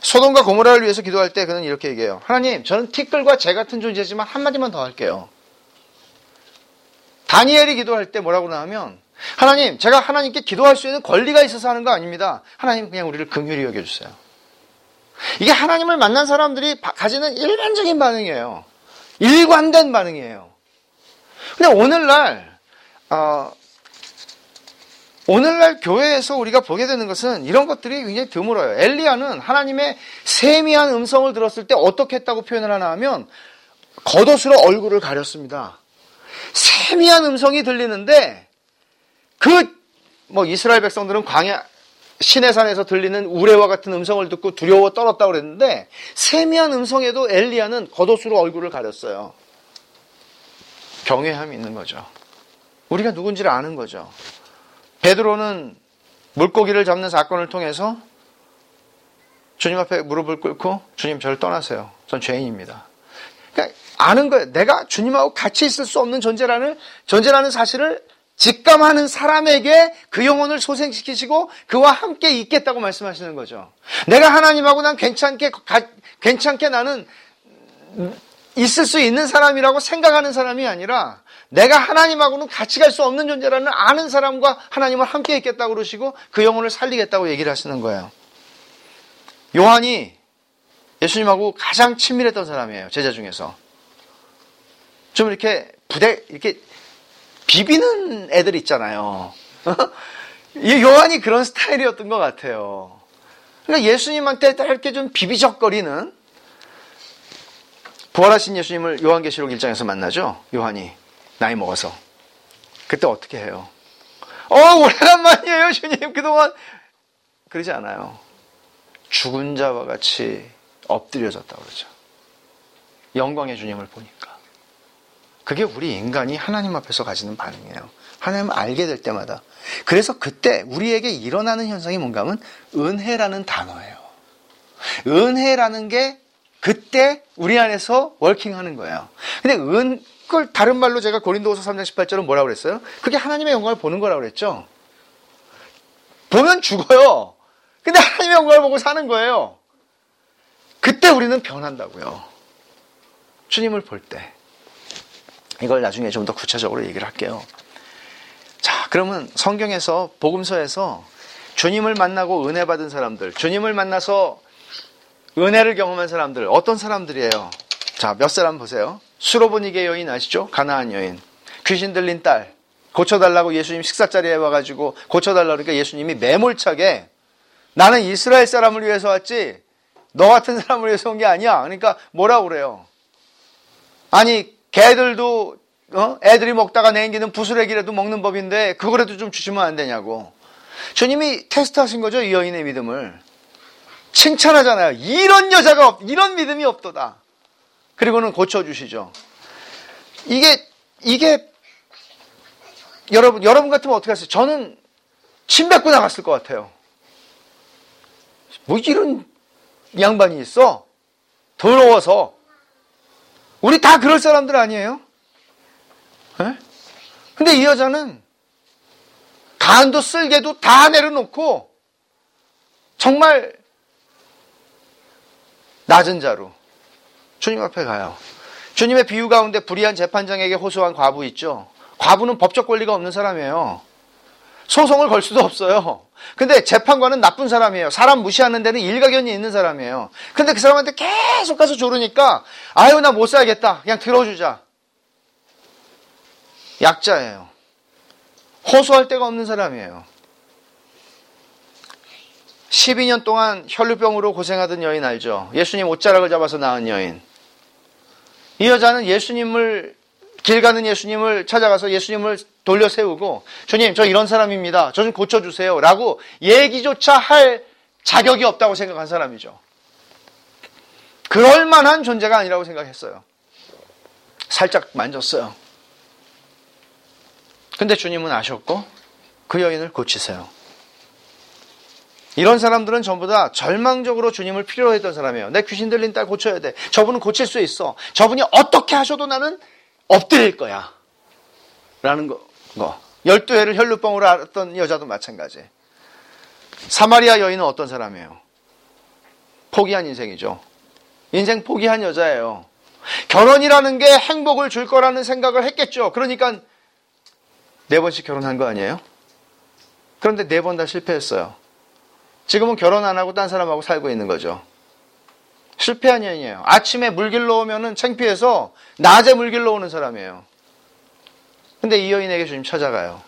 소돔과 고모라를 위해서 기도할 때 그는 이렇게 얘기해요. 하나님, 저는 티끌과 재 같은 존재지만 한마디만 더 할게요. 다니엘이 기도할 때 뭐라고 나하면 하나님, 제가 하나님께 기도할 수 있는 권리가 있어서 하는 거 아닙니다. 하나님 그냥 우리를 긍휼히 여겨 주세요. 이게 하나님을 만난 사람들이 가지는 일반적인 반응이에요. 일관된 반응이에요. 근데 오늘날 어, 오늘날 교회에서 우리가 보게 되는 것은 이런 것들이 굉장히 드물어요. 엘리야는 하나님의 세미한 음성을 들었을 때 어떻게 했다고 표현을 하나 하면 겉옷으로 얼굴을 가렸습니다. 세미한 음성이 들리는데 그 뭐 이스라엘 백성들은 광야 시내산에서 들리는 우레와 같은 음성을 듣고 두려워 떨었다고 그랬는데 세미한 음성에도 엘리야는 겉옷으로 얼굴을 가렸어요. 경외함이 있는 거죠. 우리가 누군지를 아는 거죠. 베드로는 물고기를 잡는 사건을 통해서 주님 앞에 무릎을 꿇고 주님 저를 떠나세요. 전 죄인입니다. 그러니까 아는 거예요. 내가 주님하고 같이 있을 수 없는 존재라는 존재라는 사실을 직감하는 사람에게 그 영혼을 소생시키시고 그와 함께 있겠다고 말씀하시는 거죠. 내가 하나님하고 난 괜찮게 가, 괜찮게 나는 있을 수 있는 사람이라고 생각하는 사람이 아니라 내가 하나님하고는 같이 갈 수 없는 존재라는 아는 사람과 하나님을 함께 있겠다고 그러시고 그 영혼을 살리겠다고 얘기를 하시는 거예요. 요한이 예수님하고 가장 친밀했던 사람이에요. 제자 중에서. 좀 이렇게 부대, 이렇게 비비는 애들 있잖아요. 이 요한이 그런 스타일이었던 것 같아요. 그러니까 예수님한테 이렇게 좀 비비적거리는 부활하신 예수님을 요한계시록 1장에서 만나죠. 요한이. 나이 먹어서. 그때 어떻게 해요? 어, 오래간만이에요, 주님. 그동안. 그러지 않아요. 죽은 자와 같이 엎드려졌다 그러죠. 영광의 주님을 보니까. 그게 우리 인간이 하나님 앞에서 가지는 반응이에요. 하나님을 알게 될 때마다. 그래서 그때 우리에게 일어나는 현상이 뭔가 하면 은혜라는 단어예요. 은혜라는 게 그때 우리 안에서 워킹하는 거예요. 근데 은, 그걸 다른 말로 제가 고린도후서 3장 18절은 뭐라고 그랬어요? 그게 하나님의 영광을 보는 거라고 그랬죠. 보면 죽어요. 근데 하나님의 영광을 보고 사는 거예요. 그때 우리는 변한다고요. 주님을 볼 때. 이걸 나중에 좀 더 구체적으로 얘기를 할게요. 자, 그러면 성경에서, 복음서에서 주님을 만나고 은혜 받은 사람들, 주님을 만나서 은혜를 경험한 사람들, 어떤 사람들이에요? 자, 몇 사람 보세요. 수로보니게 여인 아시죠? 가나안 여인. 귀신 들린 딸. 고쳐달라고 예수님 식사 자리에 와가지고 고쳐달라고 그러니까 예수님이 매몰차게 나는 이스라엘 사람을 위해서 왔지 너 같은 사람을 위해서 온 게 아니야. 그러니까 뭐라 그래요? 아니 개들도 어? 애들이 먹다가 냉기는 부스레기라도 먹는 법인데 그거라도 좀 주시면 안 되냐고. 주님이 테스트하신 거죠 이 여인의 믿음을. 칭찬하잖아요. 이런 여자가 없, 이런 믿음이 없도다. 그리고는 고쳐주시죠. 이게, 이게, 여러분, 여러분 같으면 어떻게 하세요? 저는 침 뱉고 나갔을 것 같아요. 뭐 이런 양반이 있어? 더러워서. 우리 다 그럴 사람들 아니에요? 네? 근데 이 여자는 간도 쓸개도 다 내려놓고 정말 낮은 자로 주님 앞에 가요. 주님의 비유 가운데 불의한 재판장에게 호소한 과부 있죠. 과부는 법적 권리가 없는 사람이에요. 소송을 걸 수도 없어요. 근데 재판관은 나쁜 사람이에요. 사람 무시하는 데는 일가견이 있는 사람이에요. 근데 그 사람한테 계속 가서 조르니까 아유 나 못 살겠다. 그냥 들어주자. 약자예요. 호소할 데가 없는 사람이에요. 12년 동안 혈류병으로 고생하던 여인 알죠? 예수님 옷자락을 잡아서 낳은 여인. 이 여자는 예수님을 길 가는 예수님을 찾아가서 예수님을 돌려 세우고 주님 저 이런 사람입니다. 저 좀 고쳐주세요. 라고 얘기조차 할 자격이 없다고 생각한 사람이죠. 그럴 만한 존재가 아니라고 생각했어요. 살짝 만졌어요. 근데 주님은 아셨고 그 여인을 고치세요. 이런 사람들은 전부 다 절망적으로 주님을 필요로 했던 사람이에요. 내 귀신 들린 딸 고쳐야 돼. 저분은 고칠 수 있어. 저분이 어떻게 하셔도 나는 엎드릴 거야. 라는 거. 거. 12회를 혈루병으로 앓았던 여자도 마찬가지. 사마리아 여인은 어떤 사람이에요? 포기한 인생이죠. 인생 포기한 여자예요. 결혼이라는 게 행복을 줄 거라는 생각을 했겠죠. 그러니까 네 번씩 결혼한 거 아니에요? 그런데 네 번 다 실패했어요. 지금은 결혼 안 하고 딴 사람하고 살고 있는 거죠. 실패한 여인이에요. 아침에 물길로 오면은 창피해서 낮에 물길로 오는 사람이에요. 근데 이 여인에게 주님 찾아가요.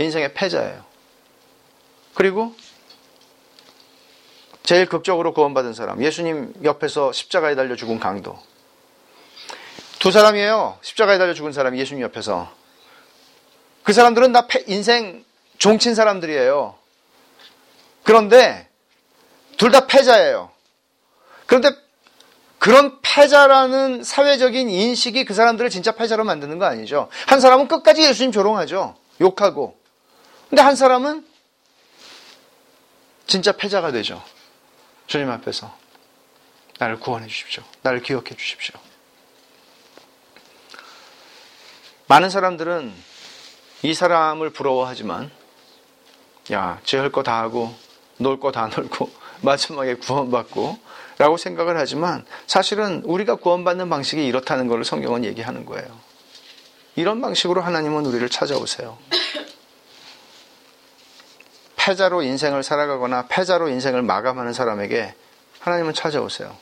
인생의 패자예요. 그리고 제일 극적으로 구원받은 사람, 예수님 옆에서 십자가에 달려 죽은 강도. 두 사람이에요. 십자가에 달려 죽은 사람이 예수님 옆에서. 그 사람들은 다 인생 종친 사람들이에요. 그런데 둘 다 패자예요. 그런데 그런 패자라는 사회적인 인식이 그 사람들을 진짜 패자로 만드는 거 아니죠. 한 사람은 끝까지 예수님 조롱하죠. 욕하고. 근데 한 사람은 진짜 패자가 되죠. 주님 앞에서. 나를 구원해 주십시오. 나를 기억해 주십시오. 많은 사람들은 이 사람을 부러워하지만, 야, 죄할 거 다 하고, 놀 거 다 놀고, 마지막에 구원받고, 라고 생각을 하지만, 사실은 우리가 구원받는 방식이 이렇다는 것을 성경은 얘기하는 거예요. 이런 방식으로 하나님은 우리를 찾아오세요. 패자로 인생을 살아가거나 패자로 인생을 마감하는 사람에게 하나님은 찾아오세요.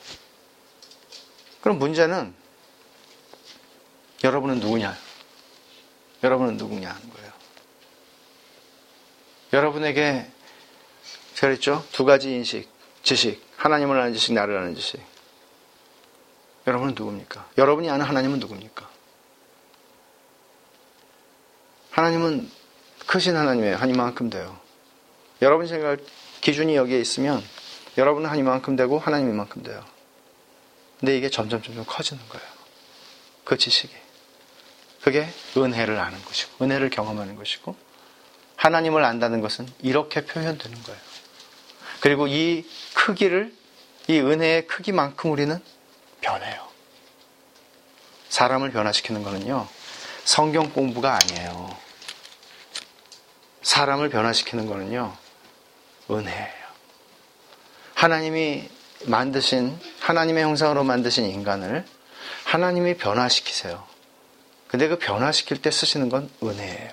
그럼 문제는 여러분은 누구냐? 여러분은 누구냐 하는 거예요. 여러분에게 제가 그랬죠? 두 가지 인식, 지식. 하나님을 아는 지식, 나를 아는 지식. 여러분은 누굽니까? 여러분이 아는 하나님은 누굽니까? 하나님은 크신 하나님이에요. 하나님만큼 돼요. 여러분 생각 기준이 여기에 있으면 여러분은 하나님만큼 되고 하나님만큼 돼요. 근데 이게 점점 점점 커지는 거예요. 그 지식이. 그게 은혜를 아는 것이고 은혜를 경험하는 것이고 하나님을 안다는 것은 이렇게 표현되는 거예요. 그리고 이 크기를 이 은혜의 크기만큼 우리는 변해요. 사람을 변화시키는 것은요. 성경 공부가 아니에요. 사람을 변화시키는 것은요. 은혜예요. 하나님이 만드신 하나님의 형상으로 만드신 인간을 하나님이 변화시키세요. 근데 그 변화시킬 때 쓰시는 건 은혜예요.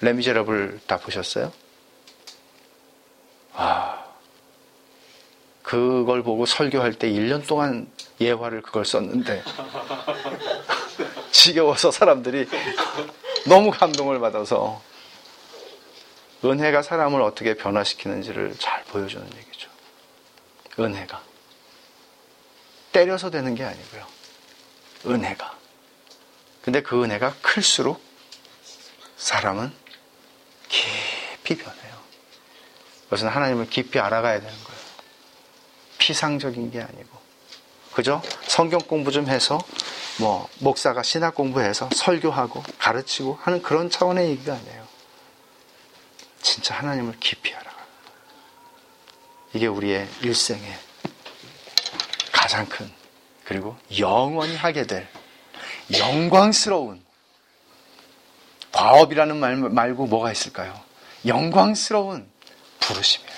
레미제라블 다 보셨어요? 아, 그걸 보고 설교할 때 1년 동안 예화를 그걸 썼는데 지겨워서 사람들이 너무 감동을 받아서 은혜가 사람을 어떻게 변화시키는지를 잘 보여주는 얘기죠. 은혜가. 때려서 되는 게 아니고요. 은혜가. 근데 그 은혜가 클수록 사람은 깊이 변해요. 그것은 하나님을 깊이 알아가야 되는 거예요. 피상적인 게 아니고. 그죠? 성경 공부 좀 해서, 뭐, 목사가 신학 공부해서 설교하고 가르치고 하는 그런 차원의 얘기가 아니에요. 진짜 하나님을 깊이 알아가는 이게 우리의 일생의 가장 큰 그리고 영원히 하게 될 영광스러운 과업이라는 말 말고 뭐가 있을까요? 영광스러운 부르심이에요.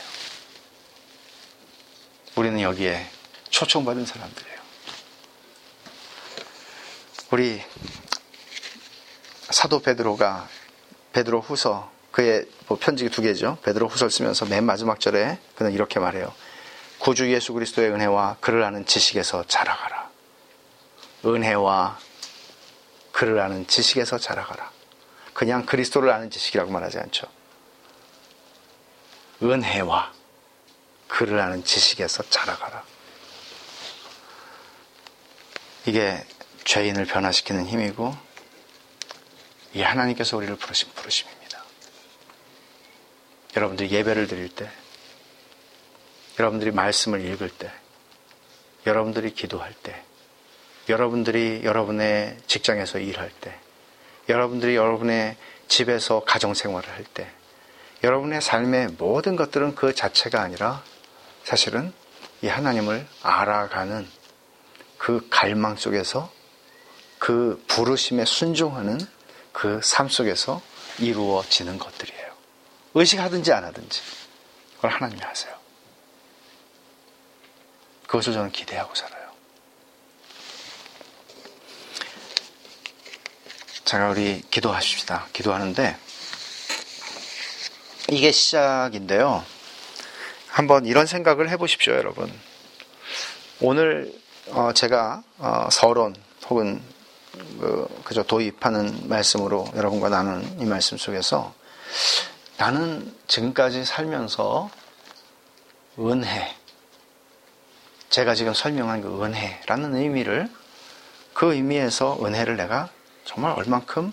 우리는 여기에 초청받은 사람들이에요. 우리 사도 베드로가 베드로 후서 그의 뭐 편지 두 개죠. 베드로 후설 쓰면서 맨 마지막 절에 그는 이렇게 말해요. 구주 예수 그리스도의 은혜와 그를 아는 지식에서 자라가라. 은혜와 그를 아는 지식에서 자라가라. 그냥 그리스도를 아는 지식이라고 말하지 않죠. 은혜와 그를 아는 지식에서 자라가라. 이게 죄인을 변화시키는 힘이고 이 하나님께서 우리를 부르신 부르심입니다. 여러분들이 예배를 드릴 때, 여러분들이 말씀을 읽을 때, 여러분들이 기도할 때, 여러분들이 여러분의 직장에서 일할 때, 여러분들이 여러분의 집에서 가정생활을 할 때, 여러분의 삶의 모든 것들은 그 자체가 아니라 사실은 이 하나님을 알아가는 그 갈망 속에서 그 부르심에 순종하는 그 삶 속에서 이루어지는 것들이에요. 의식하든지 안 하든지 그걸 하나님이 하세요. 그것을 저는 기대하고 살아요. 제가 우리 기도하십시다. 기도하는데 이게 시작인데요. 한번 이런 생각을 해보십시오, 여러분. 오늘 어, 제가 어, 서론 혹은 그, 그저 도입하는 말씀으로 여러분과 나눈 이 말씀 속에서 나는 지금까지 살면서 은혜, 제가 지금 설명한 그 은혜라는 의미를 그 의미에서 은혜를 내가 정말 얼만큼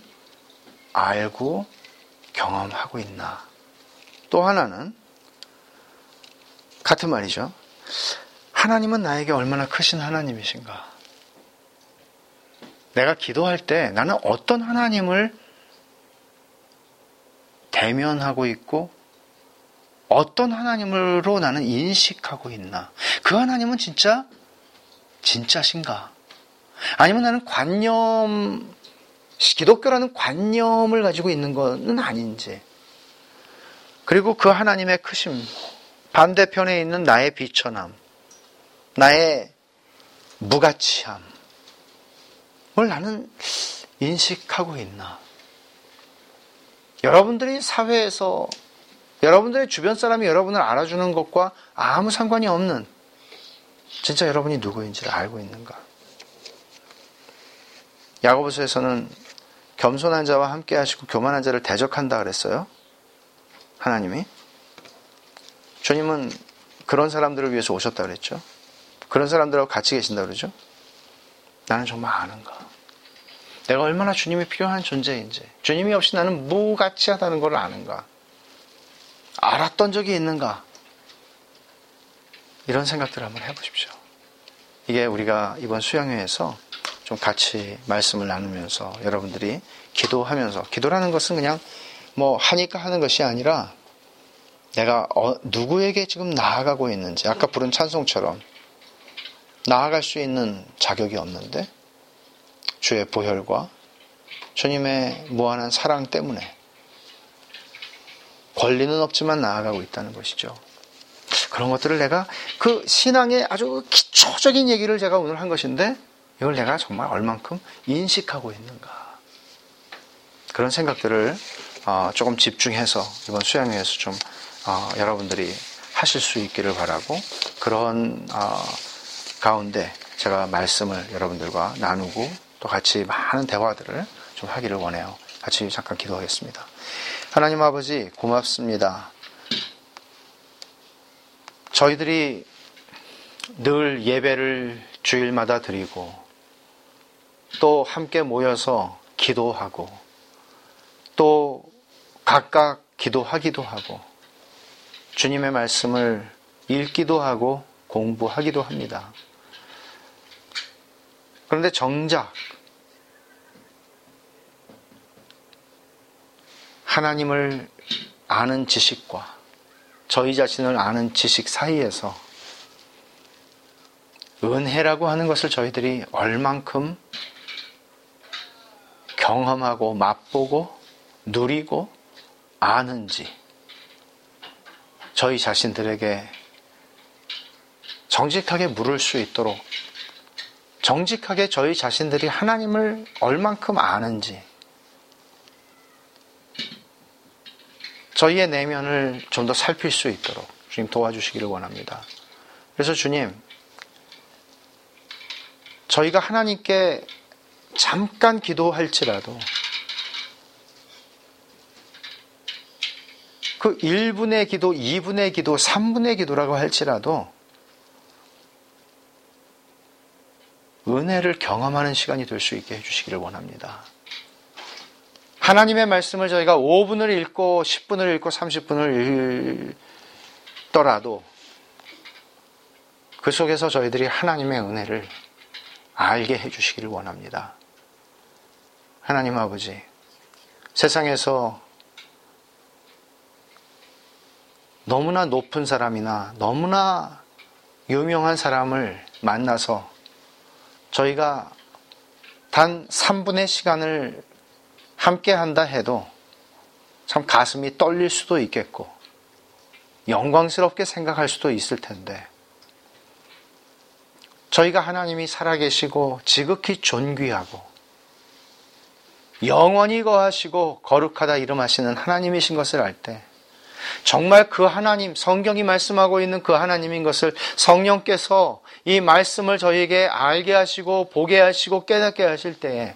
알고 경험하고 있나. 또 하나는 같은 말이죠. 하나님은 나에게 얼마나 크신 하나님이신가. 내가 기도할 때 나는 어떤 하나님을 대면하고 있고 어떤 하나님으로 나는 인식하고 있나? 그 하나님은 진짜 진짜신가? 아니면 나는 관념 기독교라는 관념을 가지고 있는 것은 아닌지. 그리고 그 하나님의 크심 반대편에 있는 나의 비천함, 나의 무가치함, 뭘 나는 인식하고 있나? 여러분들이 사회에서 여러분들의 주변 사람이 여러분을 알아주는 것과 아무 상관이 없는 진짜 여러분이 누구인지를 알고 있는가? 야고보서에서는 겸손한 자와 함께 하시고 교만한 자를 대적한다 그랬어요. 하나님이 주님은 그런 사람들을 위해서 오셨다 그랬죠. 그런 사람들하고 같이 계신다 그러죠. 나는 정말 아는가? 내가 얼마나 주님이 필요한 존재인지, 주님이 없이 나는 무가치하다는 걸 아는가? 알았던 적이 있는가? 이런 생각들을 한번 해보십시오. 이게 우리가 이번 수양회에서 좀 같이 말씀을 나누면서 여러분들이 기도하면서, 기도라는 것은 그냥 뭐 하니까 하는 것이 아니라 내가 어, 누구에게 지금 나아가고 있는지, 아까 부른 찬송처럼 나아갈 수 있는 자격이 없는데 주의 보혈과 주님의 무한한 사랑 때문에 권리는 없지만 나아가고 있다는 것이죠. 그런 것들을 내가 그 신앙의 아주 기초적인 얘기를 제가 오늘 한 것인데 이걸 내가 정말 얼만큼 인식하고 있는가. 그런 생각들을 어, 조금 집중해서 이번 수양회에서 좀 어, 여러분들이 하실 수 있기를 바라고 그런 어, 가운데 제가 말씀을 여러분들과 나누고 또 같이 많은 대화들을 좀 하기를 원해요. 같이 잠깐 기도하겠습니다. 하나님 아버지 고맙습니다. 저희들이 늘 예배를 주일마다 드리고 또 함께 모여서 기도하고 또 각각 기도하기도 하고 주님의 말씀을 읽기도 하고 공부하기도 합니다. 그런데 정작 하나님을 아는 지식과 저희 자신을 아는 지식 사이에서 은혜라고 하는 것을 저희들이 얼만큼 경험하고 맛보고 누리고 아는지 저희 자신들에게 정직하게 물을 수 있도록 정직하게 저희 자신들이 하나님을 얼만큼 아는지 저희의 내면을 좀 더 살필 수 있도록 주님 도와주시기를 원합니다. 그래서 주님, 저희가 하나님께 잠깐 기도할지라도 그 1분의 기도, 2분의 기도, 3분의 기도라고 할지라도 은혜를 경험하는 시간이 될 수 있게 해주시기를 원합니다. 하나님의 말씀을 저희가 5분을 읽고 10분을 읽고 30분을 읽더라도 그 속에서 저희들이 하나님의 은혜를 알게 해주시기를 원합니다. 하나님 아버지, 세상에서 너무나 높은 사람이나 너무나 유명한 사람을 만나서 저희가 단 3분의 시간을 함께 한다 해도 참 가슴이 떨릴 수도 있겠고 영광스럽게 생각할 수도 있을 텐데 저희가 하나님이 살아계시고 지극히 존귀하고 영원히 거하시고 거룩하다 이름하시는 하나님이신 것을 알때 정말 그 하나님, 성경이 말씀하고 있는 그 하나님인 것을 성령께서 이 말씀을 저희에게 알게 하시고 보게 하시고 깨닫게 하실 때에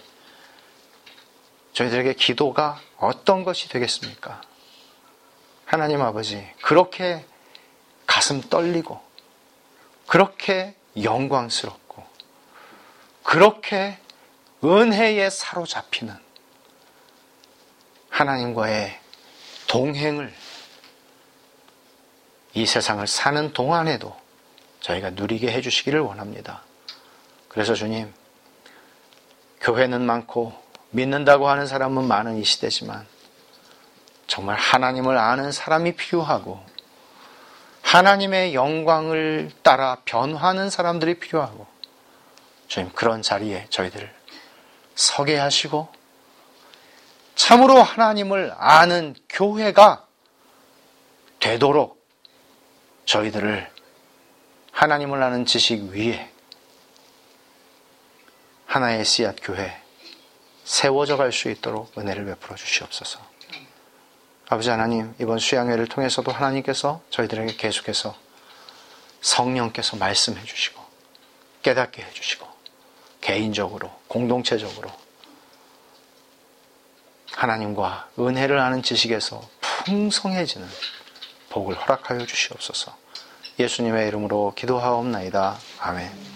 저희들에게 기도가 어떤 것이 되겠습니까? 하나님 아버지, 그렇게 가슴 떨리고, 그렇게 영광스럽고, 그렇게 은혜에 사로잡히는 하나님과의 동행을 이 세상을 사는 동안에도 저희가 누리게 해주시기를 원합니다. 그래서 주님, 교회는 많고 믿는다고 하는 사람은 많은 이 시대지만 정말 하나님을 아는 사람이 필요하고 하나님의 영광을 따라 변화하는 사람들이 필요하고 주님 그런 자리에 저희들을 서게 하시고 참으로 하나님을 아는 교회가 되도록 저희들을 하나님을 아는 지식 위에 하나의 씨앗 교회 세워져 갈 수 있도록 은혜를 베풀어 주시옵소서. 아버지 하나님, 이번 수양회를 통해서도 하나님께서 저희들에게 계속해서 성령께서 말씀해 주시고 깨닫게 해 주시고 개인적으로 공동체적으로 하나님과 은혜를 아는 지식에서 풍성해지는 복을 허락하여 주시옵소서. 예수님의 이름으로 기도하옵나이다. 아멘.